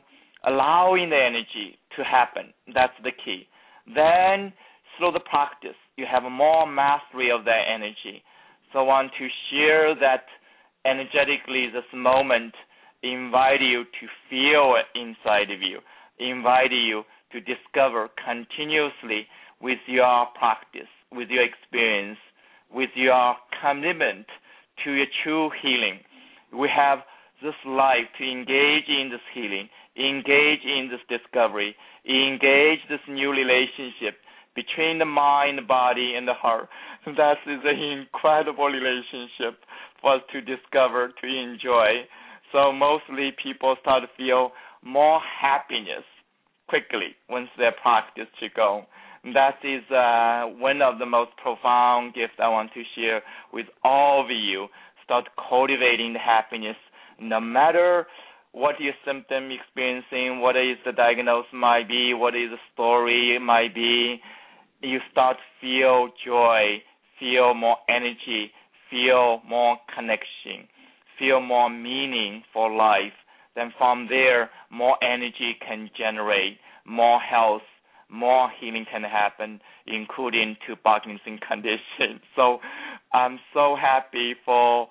allowing the energy to happen, that's the key. Then through the practice, you have more mastery of that energy. So I want to share that energetically this moment, invite you to feel it inside of you, invite you to discover continuously with your practice, with your experience, with your commitment to your true healing. We have this life to engage in this healing, engage in this discovery, engage this new relationship between the mind, body, and the heart. That is an incredible relationship for us to discover, to enjoy. So mostly people start to feel more happiness quickly once they practice Qigong. That is uh, one of the most profound gifts I want to share with all of you. Start cultivating the happiness no matter what your symptom experiencing, what is the diagnosis might be, what is the story might be, you start feel joy, feel more energy, feel more connection, feel more meaning for life. Then from there, more energy can generate, more health, more healing can happen, including to Parkinson condition. So I'm so happy for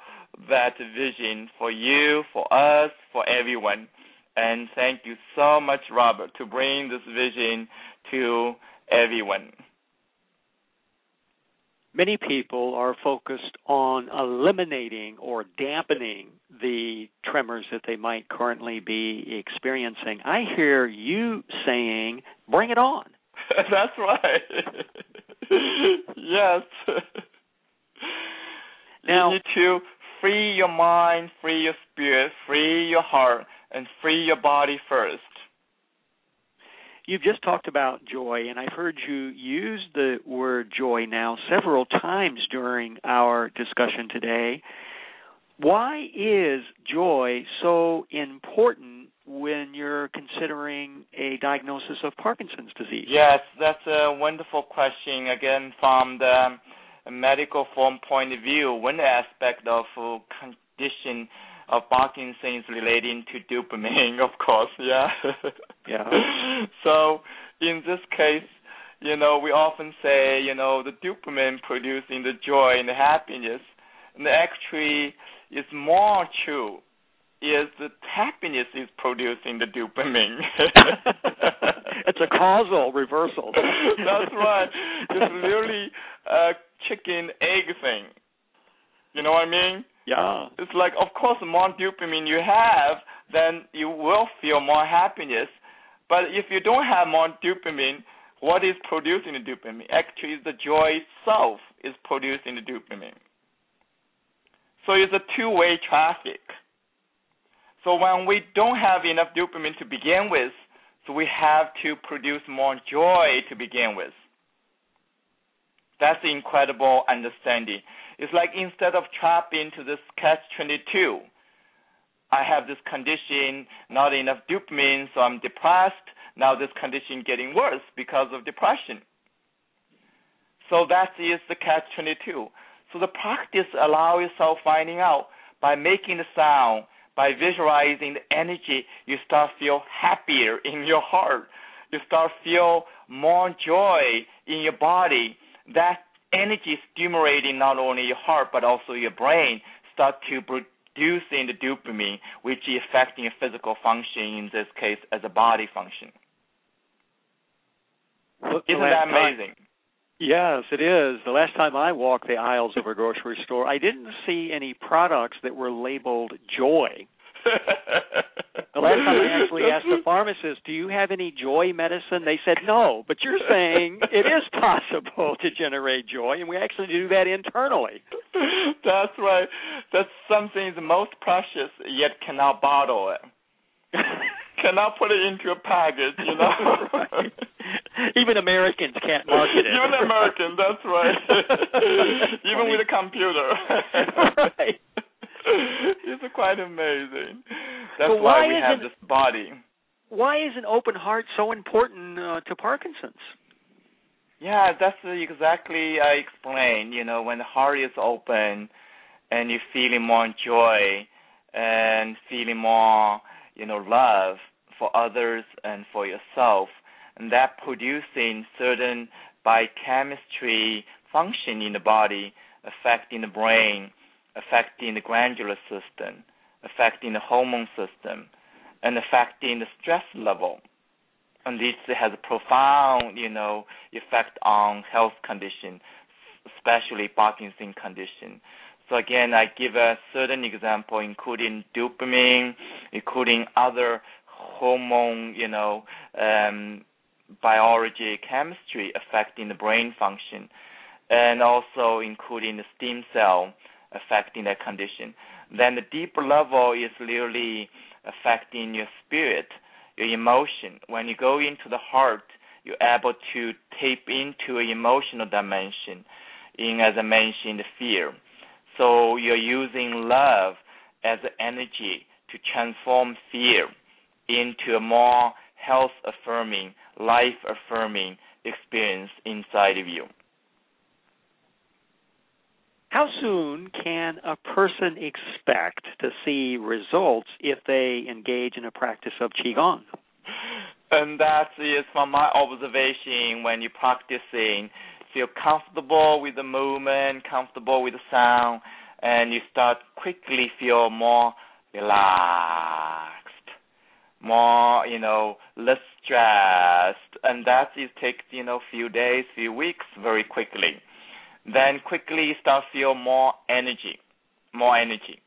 that vision for you, for us, for everyone. And thank you so much, Robert, to bring this vision to everyone. Many people are focused on eliminating or dampening the tremors that they might currently be experiencing. I hear you saying, bring it on. That's right. yes. Now, you need to free your mind, free your spirit, free your heart, and free your body first. You've just talked about joy, and I've heard you use the word joy now several times during our discussion today. Why is joy so important when you're considering a diagnosis of Parkinson's disease? Yes, that's a wonderful question. Again, from the medical form point of view, one aspect of condition of Parkinson's relating to dopamine, of course. Yeah. yeah. So in this case, you know, we often say, you know, the dopamine producing the joy and the happiness, and actually, it's more true is the happiness is producing the dopamine. it's a causal reversal. That's right. It's really a chicken egg thing. You know what I mean? Yeah. It's like, of course, more dopamine you have, then you will feel more happiness. But if you don't have more dopamine, what is producing the dopamine? Actually, the joy itself is producing the dopamine. So it's a two-way traffic. So when we don't have enough dopamine to begin with, so we have to produce more joy to begin with. That's incredible understanding. It's like instead of trapped into this catch 22, I have this condition, not enough dopamine, so I'm depressed. Now this condition getting worse because of depression. So that is the catch 22. So the practice allow yourself finding out by making the sound, by visualizing the energy, you start feel happier in your heart. You start feel more joy in your body. That energy stimulating not only your heart but also your brain start to producing the dopamine, which is affecting your physical function in this case as a body function. Isn't that amazing? Time, yes, it is. The last time I walked the aisles of a grocery store, I didn't see any products that were labeled joy. the last time I actually asked the pharmacist, "Do you have any joy medicine?" They said no. But you're saying it is possible to generate joy, and we actually do that internally. That's right. That's something the most precious, yet cannot bottle it. cannot put it into a package, you know. right. Even Americans can't market it. Even Americans, that's right. Even with a computer. right. it's quite amazing. That's why, why we have this body. Why is an open heart so important uh, to Parkinson's? Yeah, that's exactly I explained. You know, when the heart is open and you're feeling more joy and feeling more, you know, love for others and for yourself, and that producing certain biochemistry function in the body, affecting the brain, affecting the glandular system, affecting the hormone system, and affecting the stress level. And this has a profound, you know, effect on health condition, especially Parkinson condition. So again, I give a certain example, including dopamine, including other hormone, you know, um, biology, chemistry affecting the brain function, and also including the stem cell affecting that condition. Then the deeper level is really affecting your spirit, your emotion. When you go into the heart, you're able to tap into an emotional dimension in, as I mentioned, fear. So you're using love as energy to transform fear into a more health affirming, life affirming experience inside of you. How soon can a person expect to see results if they engage in a practice of Qigong? And that is from my observation when you're practicing, feel comfortable with the movement, comfortable with the sound, and you start quickly feel more relaxed, more, you know, less stressed. And that is takes, you know, few days, few weeks very quickly then quickly start feel more energy, more energy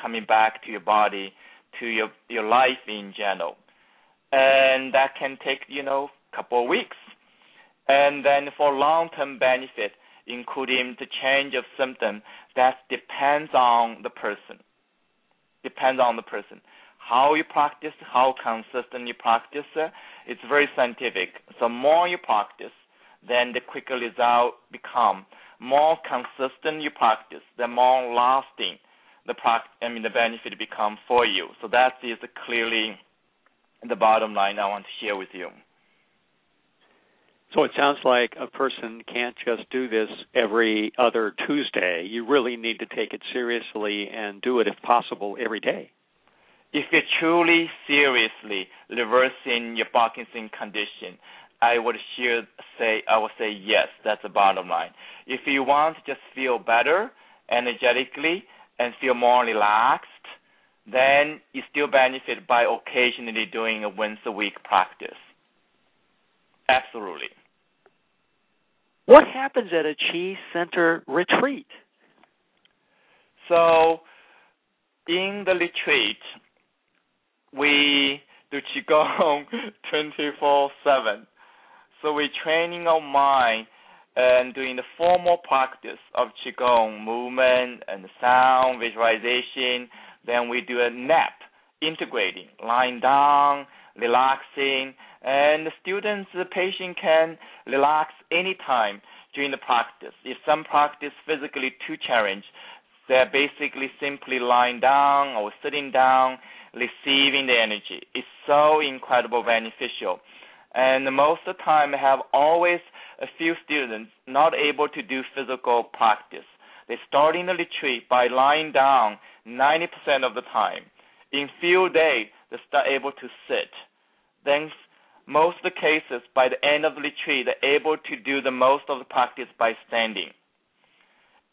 coming back to your body, to your your life in general, and that can take you know couple of weeks, and then for long term benefit, including the change of symptom, that depends on the person. Depends on the person. how you practice, how consistent you practice. It's very scientific. So more you practice, then the quicker result become. More consistent you practice, the more lasting the practice, I mean the benefit becomes for you. So that is clearly the bottom line I want to share with you. So it sounds like a person can't just do this every other Tuesday. You really need to take it seriously and do it, if possible, every day. If you're truly seriously reversing your Parkinson condition, I would sure say I would say yes. That's the bottom line. If you want to just feel better energetically and feel more relaxed, then you still benefit by occasionally doing a once a week practice. Absolutely. What happens at a Chi Center retreat? So, in the retreat, we do Qigong 24 7. So, we're training our mind and doing the formal practice of Qigong, movement and sound, visualization. Then we do a nap, integrating, lying down, relaxing, and the students, the patient can relax anytime during the practice. If some practice physically too challenged, they're basically simply lying down or sitting down, receiving the energy. It's so incredible beneficial. And most of the time, have always a few students not able to do physical practice. They start in the retreat by lying down 90% of the time. In few days, they start able to sit. Then most of the cases, by the end of the retreat, they're able to do the most of the practice by standing.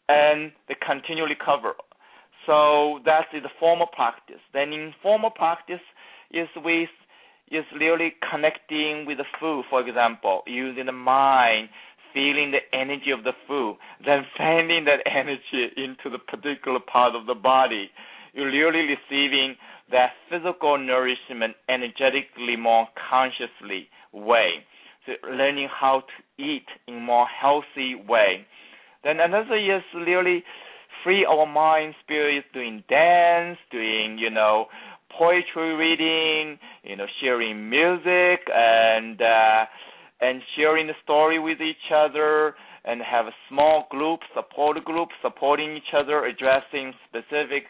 And they continue recover. So that is the formal practice. Then informal practice is with is really connecting with the food, for example, using the mind, feeling the energy of the food, then sending that energy into the particular part of the body. You're really receiving that physical nourishment energetically more consciously way. So learning how to eat in more healthy way. Then another is really free our mind, spirit, doing dance, doing, you know, poetry reading, you know, sharing music and uh, and sharing the story with each other and have a small group, support group, supporting each other, addressing specific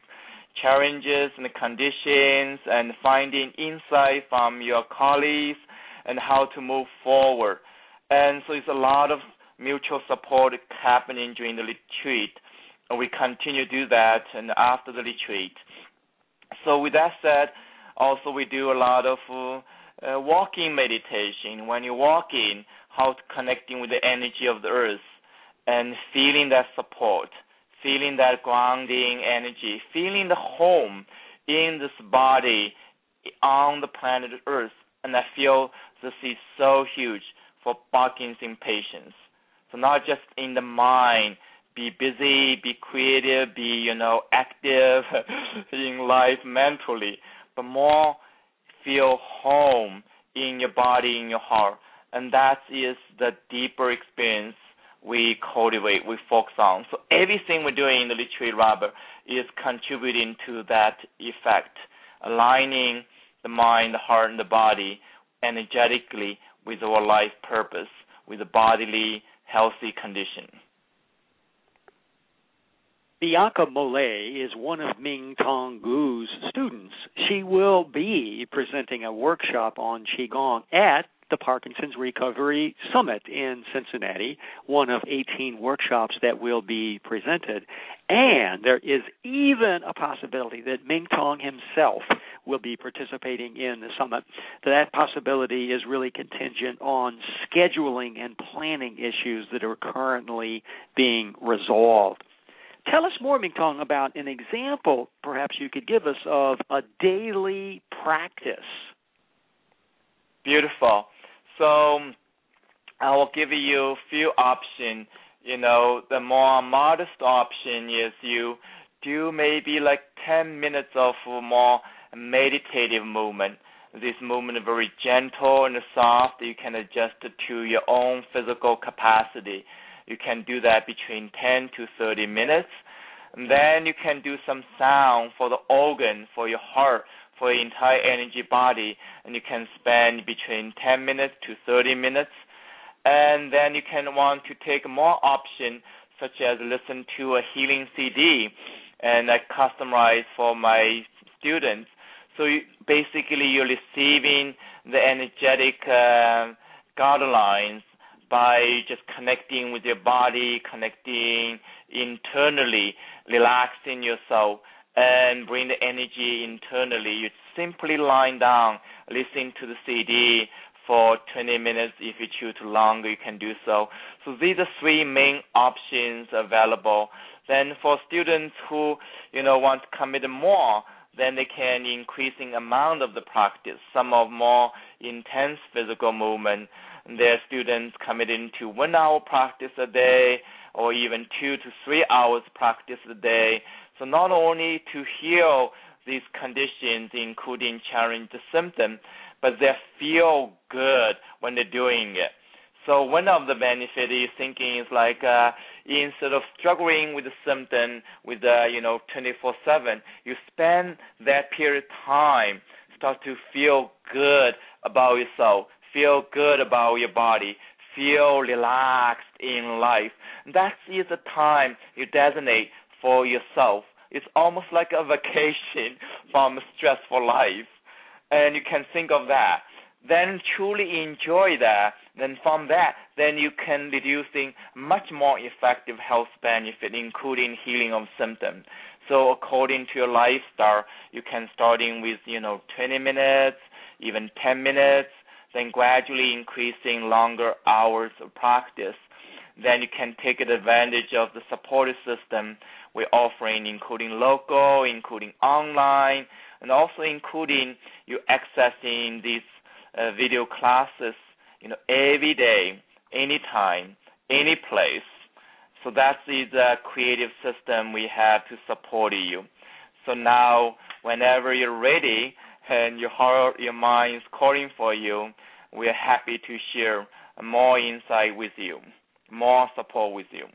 challenges and conditions and finding insight from your colleagues and how to move forward. And so it's a lot of mutual support happening during the retreat. And we continue to do that and after the retreat. So with that said, also we do a lot of uh, walking meditation. When you walk in, how connecting with the energy of the earth and feeling that support feeling that grounding energy, feeling the home in this body on the planet Earth. And I feel this is so huge for Parkinson patients. So not just in the mind, be busy, be creative, be you know active in life mentally, but more feel home in your body, in your heart, and that is the deeper experience we cultivate, we focus on. So everything we're doing in the retreat, Robert, is contributing to that effect, aligning the mind, the heart, and the body energetically with our life purpose, with a bodily healthy condition. Bianca Molle is one of Mingtong Gu's students. She will be presenting a workshop on Qigong at the Parkinson's Recovery Summit in Cincinnati, one of 18 workshops that will be presented. And there is even a possibility that Mingtong himself will be participating in the summit. That possibility is really contingent on scheduling and planning issues that are currently being resolved. Tell us more, Mingtong, about an example perhaps you could give us of a daily practice. Beautiful. So um, I will give you a few options. You know, the more modest option is you do maybe like 10 minutes of more meditative movement. This movement is very gentle and soft. You can adjust it to your own physical capacity. You can do that between 10 to 30 minutes. And then you can do some sound for the organ, for your heart, for your entire energy body, and you can spend between 10 minutes to 30 minutes. And then you can want to take more option, such as listen to a healing CD, and I customize for my students. So you, basically, you're receiving the energetic uh, guidelines by just connecting with your body, connecting internally, relaxing yourself, and bring the energy internally. You simply lie down, listen to the CD for 20 minutes. If you choose longer, you can do so. So these are three main options available. Then for students who you know want to commit more, then they can increasing amount of the practice. Some of more intense physical movement. Their students committing to one hour practice a day or even two to three hours practice a day. So not only to heal these conditions, including challenge the symptom, but they feel good when they're doing it. So one of the benefit is thinking is like uh, instead of struggling with the symptom with uh, you know 24/7, you spend that period of time start to feel good about yourself, feel good about your body, feel relaxed in life. That is the time you designate for yourself. It's almost like a vacation from a stressful life, and you can think of that then truly enjoy that, then from that, then you can reducing much more effective health benefit, including healing of symptoms. So according to your lifestyle, you can starting with you know 20 minutes, even 10 minutes, then gradually increasing longer hours of practice. Then you can take advantage of the support system we're offering, including local, including online, and also including you accessing these uh, video classes, you know, every day, anytime, any place. So that's the creative system we have to support you. So now, whenever you're ready and your heart, your mind is calling for you, we are happy to share more insight with you, more support with you.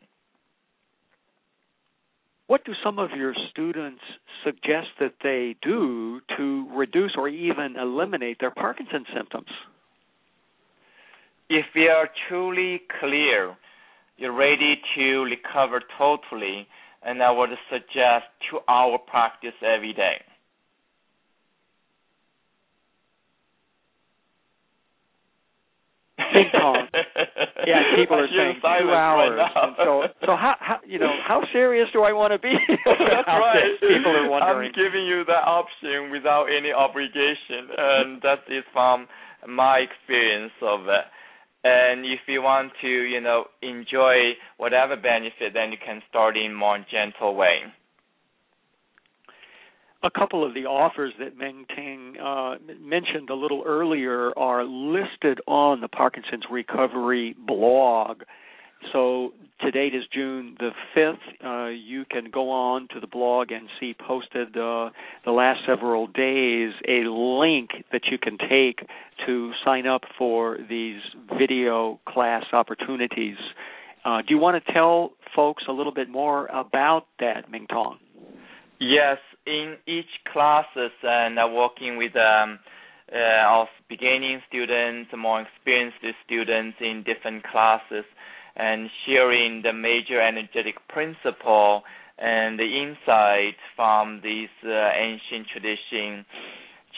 What do some of your students suggest that they do to reduce or even eliminate their Parkinson's symptoms? If you are truly clear, you're ready to recover totally, and I would suggest two hour practice every day. Ping pong. yeah, people are saying two hours. Right so, so how, how, you know, how serious do I want to be? That's right. People are wondering. I'm giving you that option without any obligation, and that is from my experience of it. And if you want to, you know, enjoy whatever benefit, then you can start in more gentle way a couple of the offers that Mingtong uh, mentioned a little earlier are listed on the Parkinson's Recovery blog. So to date is June the 5th. Uh, you can go on to the blog and see posted uh, the last several days a link that you can take to sign up for these video class opportunities. Uh, do you want to tell folks a little bit more about that, Mingtong? Yes, in each classes and uh, working with um, uh, of beginning students, more experienced students in different classes, and sharing the major energetic principle and the insight from this uh, ancient tradition,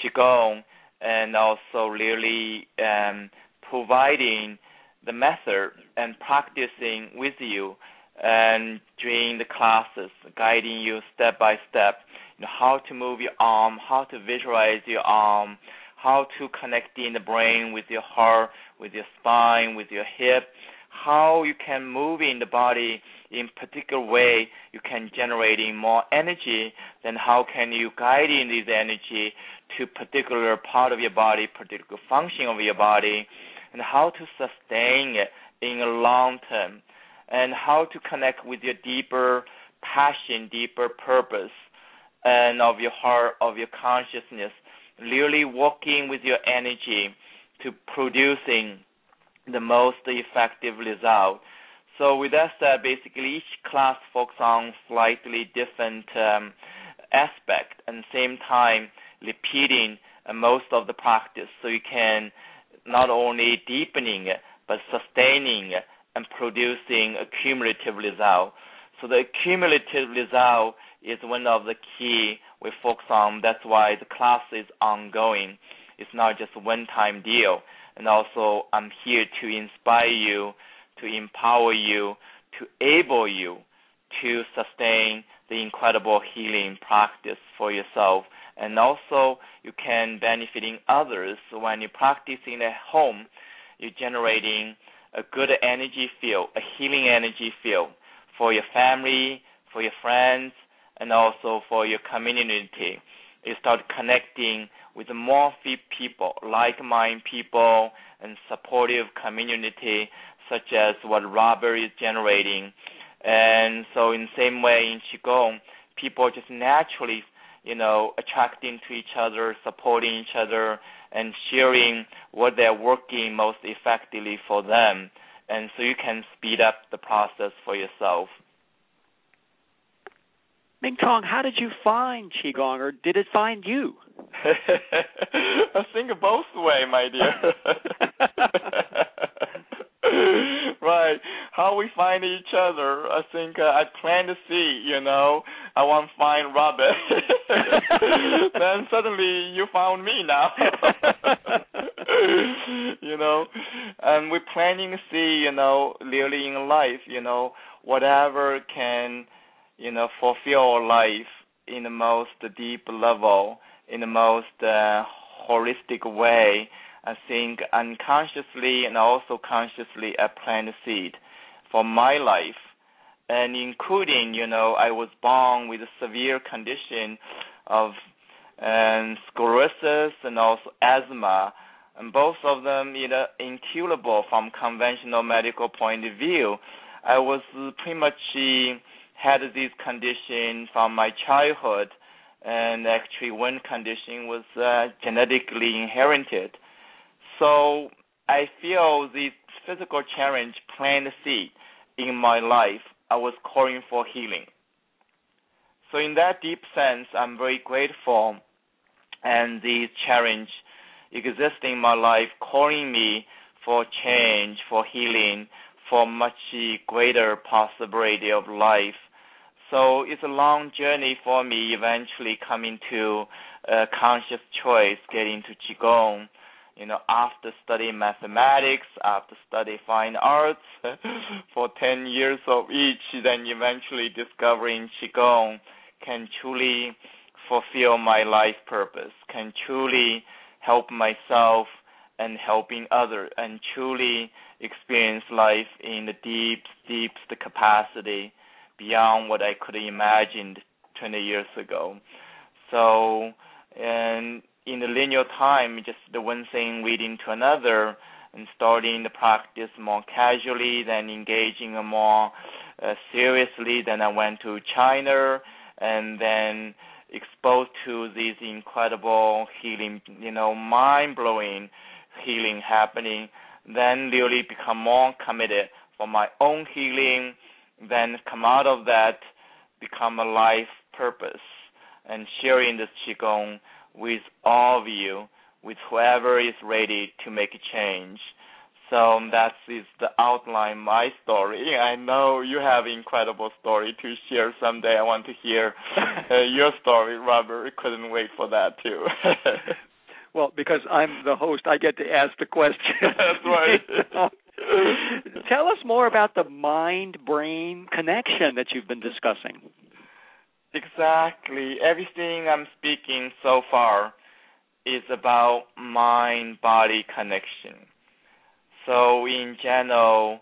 qigong, and also really um, providing the method and practicing with you and during the classes, guiding you step by step, you know, how to move your arm, how to visualize your arm, how to connect in the brain with your heart, with your spine, with your hip, how you can move in the body in particular way you can generating more energy, then how can you guide in this energy to particular part of your body, particular function of your body, and how to sustain it in a long term and how to connect with your deeper passion, deeper purpose, and of your heart, of your consciousness, really working with your energy to producing the most effective result. So with that said, basically each class focuses on slightly different um, aspect, and same time repeating uh, most of the practice so you can not only deepening but sustaining and producing a cumulative result. So the cumulative result is one of the key we focus on. That's why the class is ongoing. It's not just a one-time deal. And also, I'm here to inspire you, to empower you, to able you to sustain the incredible healing practice for yourself. And also, you can benefiting others when you practice in a home. You're generating a good energy field, a healing energy field for your family, for your friends, and also for your community. You start connecting with more people, like-minded people, and supportive community, such as what Robert is generating. And so, in the same way, in qigong, people just naturally, you know, attracting to each other, supporting each other, and sharing what they're working most effectively for them. And so, you can speed up the process for yourself. Mingtong, how did you find Qigong, or did it find you? I think both way, my dear. right. How we find each other, I think uh, I plan to see, you know, I want to find Robert. then suddenly you found me now. you know, and we're planning to see, you know, really in life, you know, whatever can you know, fulfill life in the most deep level, in the most uh, holistic way. I think unconsciously and also consciously I plant a seed for my life, and including, you know, I was born with a severe condition of um, sclerosis and also asthma, and both of them you know, incurable from conventional medical point of view. I was pretty much had this condition from my childhood, and actually one condition was uh, genetically inherited. So I feel this physical challenge planted seed in my life. I was calling for healing. So in that deep sense, I'm very grateful, and this challenge existing in my life, calling me for change, for healing, for much greater possibility of life. So it's a long journey for me eventually coming to a conscious choice, getting to Qigong. You know, after studying mathematics, after studying fine arts for 10 years of each, then eventually discovering Qigong can truly fulfill my life purpose, can truly help myself and helping others, and truly experience life in the deep, deepest capacity beyond what I could have imagined 20 years ago. So, and in the linear time, just the one thing leading to another, and starting the practice more casually, then engaging more uh, seriously. Then I went to China, and then exposed to this incredible healing, you know, mind blowing healing happening. Then really become more committed for my own healing then come out of that, become a life purpose, and sharing this qigong with all of you, with whoever is ready to make a change. So that is the outline my story. I know you have incredible story to share someday. I want to hear uh, your story, Robert. Couldn't wait for that too. well, because I'm the host, I get to ask the question. That's right. Tell us more about the mind brain connection that you've been discussing. Exactly. Everything I'm speaking so far is about mind body connection. So, in general,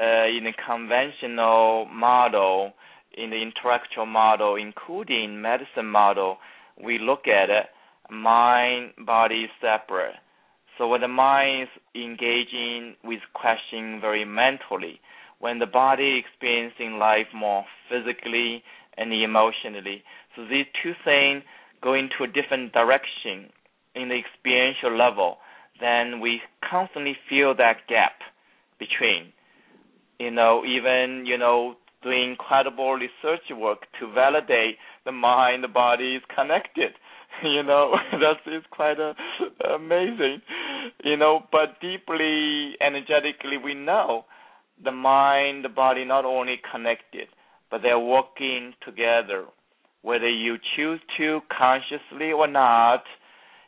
uh, in the conventional model, in the intellectual model, including medicine model, we look at it mind body separate so when the mind is engaging with questioning very mentally, when the body experiencing life more physically and emotionally, so these two things go into a different direction in the experiential level, then we constantly feel that gap between. You know, even you know doing incredible research work to validate the mind, the body is connected you know that is quite uh, amazing. You know but deeply energetically we know the mind the body not only connected but they're working together. Whether you choose to consciously or not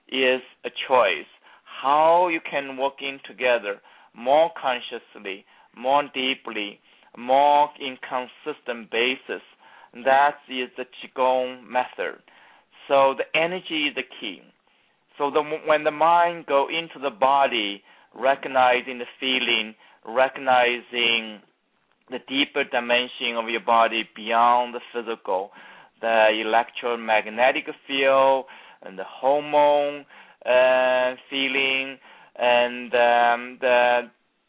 is a choice. How you can work in together more consciously more deeply more in consistent basis that is the qigong method so the energy is the key. So the, when the mind go into the body, recognizing the feeling, recognizing the deeper dimension of your body beyond the physical, the electromagnetic field and the hormone uh, feeling and um, the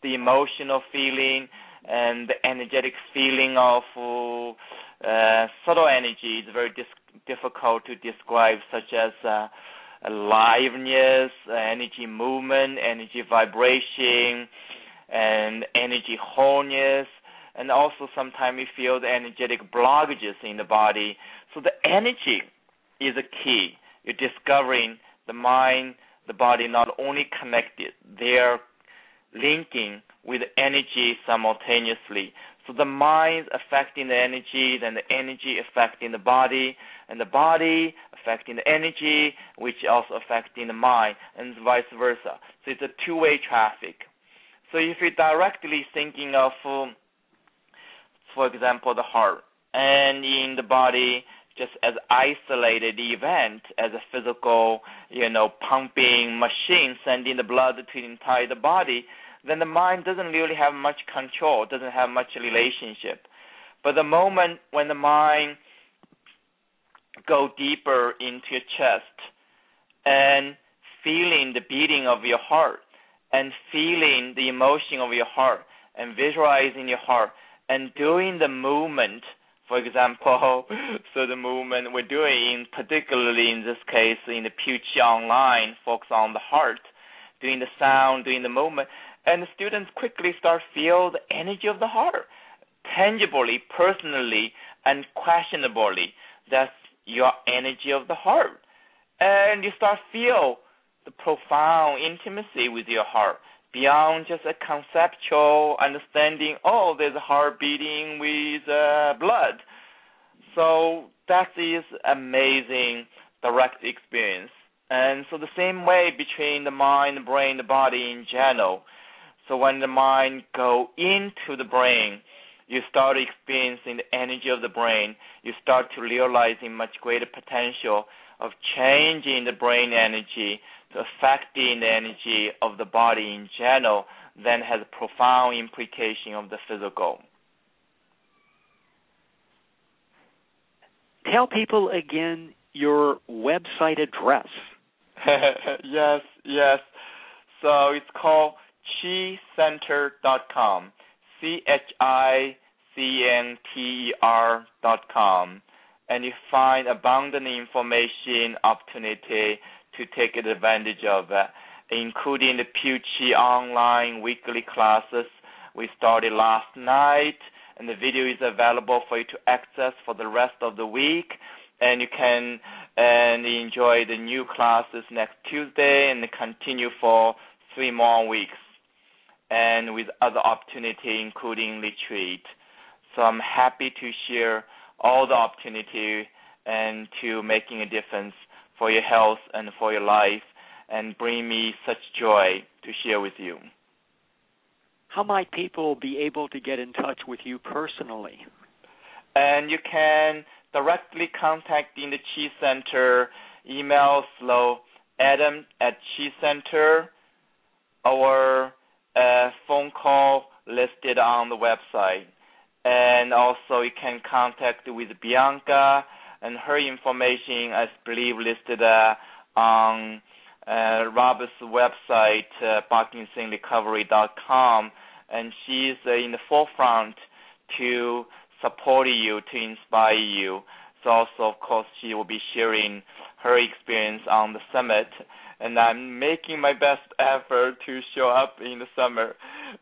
the emotional feeling and the energetic feeling of uh, subtle energy is very dis- difficult to describe, such as uh, aliveness, uh, energy movement, energy vibration, and energy wholeness. And also sometimes we feel the energetic blockages in the body. So the energy is a key. You're discovering the mind, the body not only connected, they're linking with energy simultaneously. So the mind affecting the energy, then the energy affecting the body, and the body affecting the energy, which also affecting the mind, and vice versa. So it's a two-way traffic. So if you're directly thinking of, um, for example, the heart, and in the body, just as isolated event as a physical, you know, pumping machine sending the blood to the entire body, then the mind doesn't really have much control, doesn't have much relationship. But the moment when the mind go deeper into your chest and feeling the beating of your heart and feeling the emotion of your heart and visualizing your heart and doing the movement for example, so the movement we're doing, particularly in this case in the Pure Qi Online, focus on the heart, doing the sound, doing the movement, and the students quickly start feel the energy of the heart, tangibly, personally, and questionably. That's your energy of the heart, and you start feel the profound intimacy with your heart beyond just a conceptual understanding. Oh, there's a heart beating with uh, blood. So that is amazing direct experience. And so the same way between the mind, the brain, the body in general. So when the mind go into the brain, you start experiencing the energy of the brain. You start to realizing much greater potential of changing the brain energy to affecting the energy of the body in general, then has a profound implication of the physical. Tell people again your website address. yes, yes. So it's called chicenter.com. C H I C N T E R dot com. And you find abundant information, opportunity to take advantage of, including the Pure Qi online weekly classes we started last night, and the video is available for you to access for the rest of the week. And you can and enjoy the new classes next Tuesday and continue for three more weeks and with other opportunity including retreat. So I'm happy to share all the opportunity and to making a difference for your health and for your life and bring me such joy to share with you. How might people be able to get in touch with you personally? And you can directly contact in the Chi Center, email slow adam at Chi Center or phone call listed on the website. And also you can contact with Bianca and her information I believe listed uh, on uh, Robert's website, uh, ParkinsonRecovery.com, and she's in the forefront to support you, to inspire you. So also, of course, she will be sharing her experience on the summit and I'm making my best effort to show up in the summer.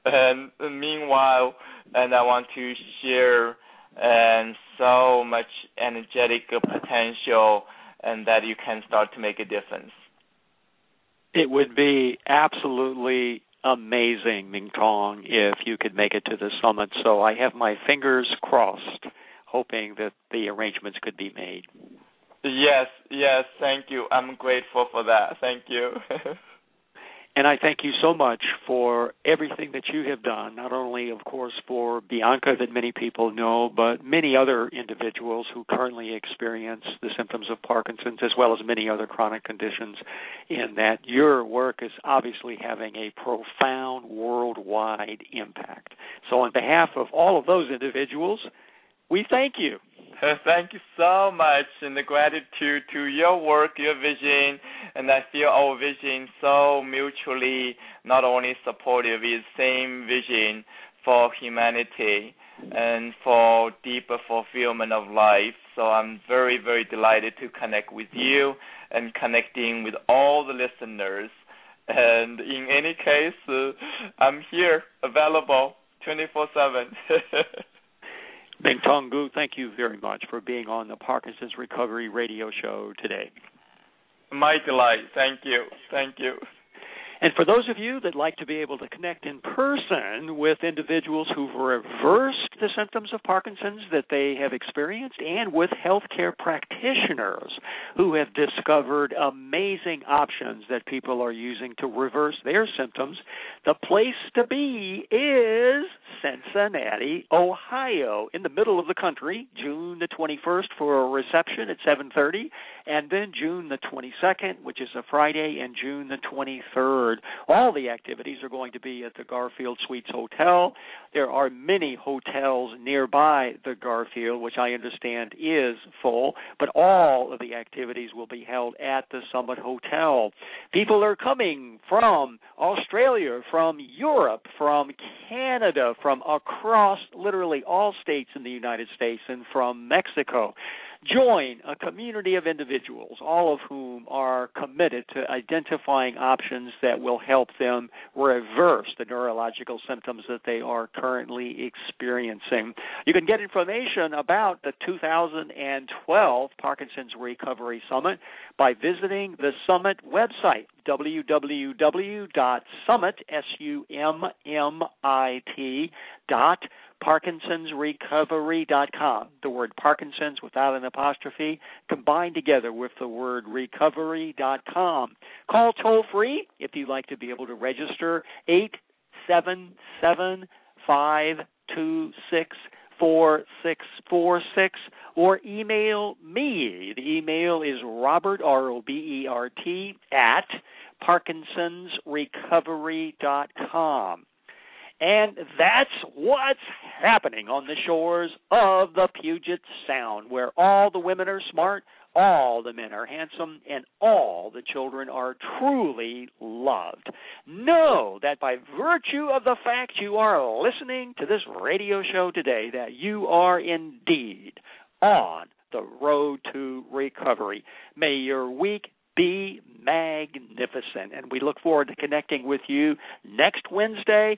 And meanwhile, and I want to share and so much energetic potential and that you can start to make a difference. It would be absolutely amazing, Mingtong, if you could make it to the summit. So I have my fingers crossed, hoping that the arrangements could be made. Yes, yes, thank you. I'm grateful for that. Thank you. And I thank you so much for everything that you have done, not only, of course, for Bianca, that many people know, but many other individuals who currently experience the symptoms of Parkinson's, as well as many other chronic conditions, in that your work is obviously having a profound worldwide impact. So, on behalf of all of those individuals, we thank you. Thank you so much, and the gratitude to your work, your vision, and I feel our vision so mutually not only supportive, is same vision for humanity and for deeper fulfillment of life. So I'm very, very delighted to connect with you and connecting with all the listeners. And in any case, uh, I'm here, available 24 7. Mingtong Gu, thank you very much for being on the Parkinson's Recovery Radio Show today. My delight. Thank you. Thank you. And for those of you that like to be able to connect in person with individuals who've reversed the symptoms of Parkinson's that they have experienced and with healthcare practitioners who have discovered amazing options that people are using to reverse their symptoms, the place to be is Cincinnati, Ohio, in the middle of the country, June the 21st for a reception at 7:30 and then June the 22nd, which is a Friday, and June the 23rd. All the activities are going to be at the Garfield Suites Hotel. There are many hotels nearby the Garfield, which I understand is full, but all of the activities will be held at the Summit Hotel. People are coming from Australia, from Europe, from Canada, from across literally all states in the United States, and from Mexico join a community of individuals, all of whom are committed to identifying options that will help them reverse the neurological symptoms that they are currently experiencing. You can get information about the 2012 Parkinson's Recovery Summit by visiting the Summit website, www.summit, S-U-M-M-I-T, dot parkinsonsrecovery.com. The word Parkinson's without an apostrophe combined together with the word recovery.com. Call toll free if you'd like to be able to register 877 526 4646 or email me. The email is Robert, R O B E R T, at parkinsonsrecovery.com. And that's what's happening on the shores of the Puget Sound, where all the women are smart, all the men are handsome, and all the children are truly loved. Know that by virtue of the fact you are listening to this radio show today, that you are indeed on the road to recovery. May your week be magnificent. And we look forward to connecting with you next Wednesday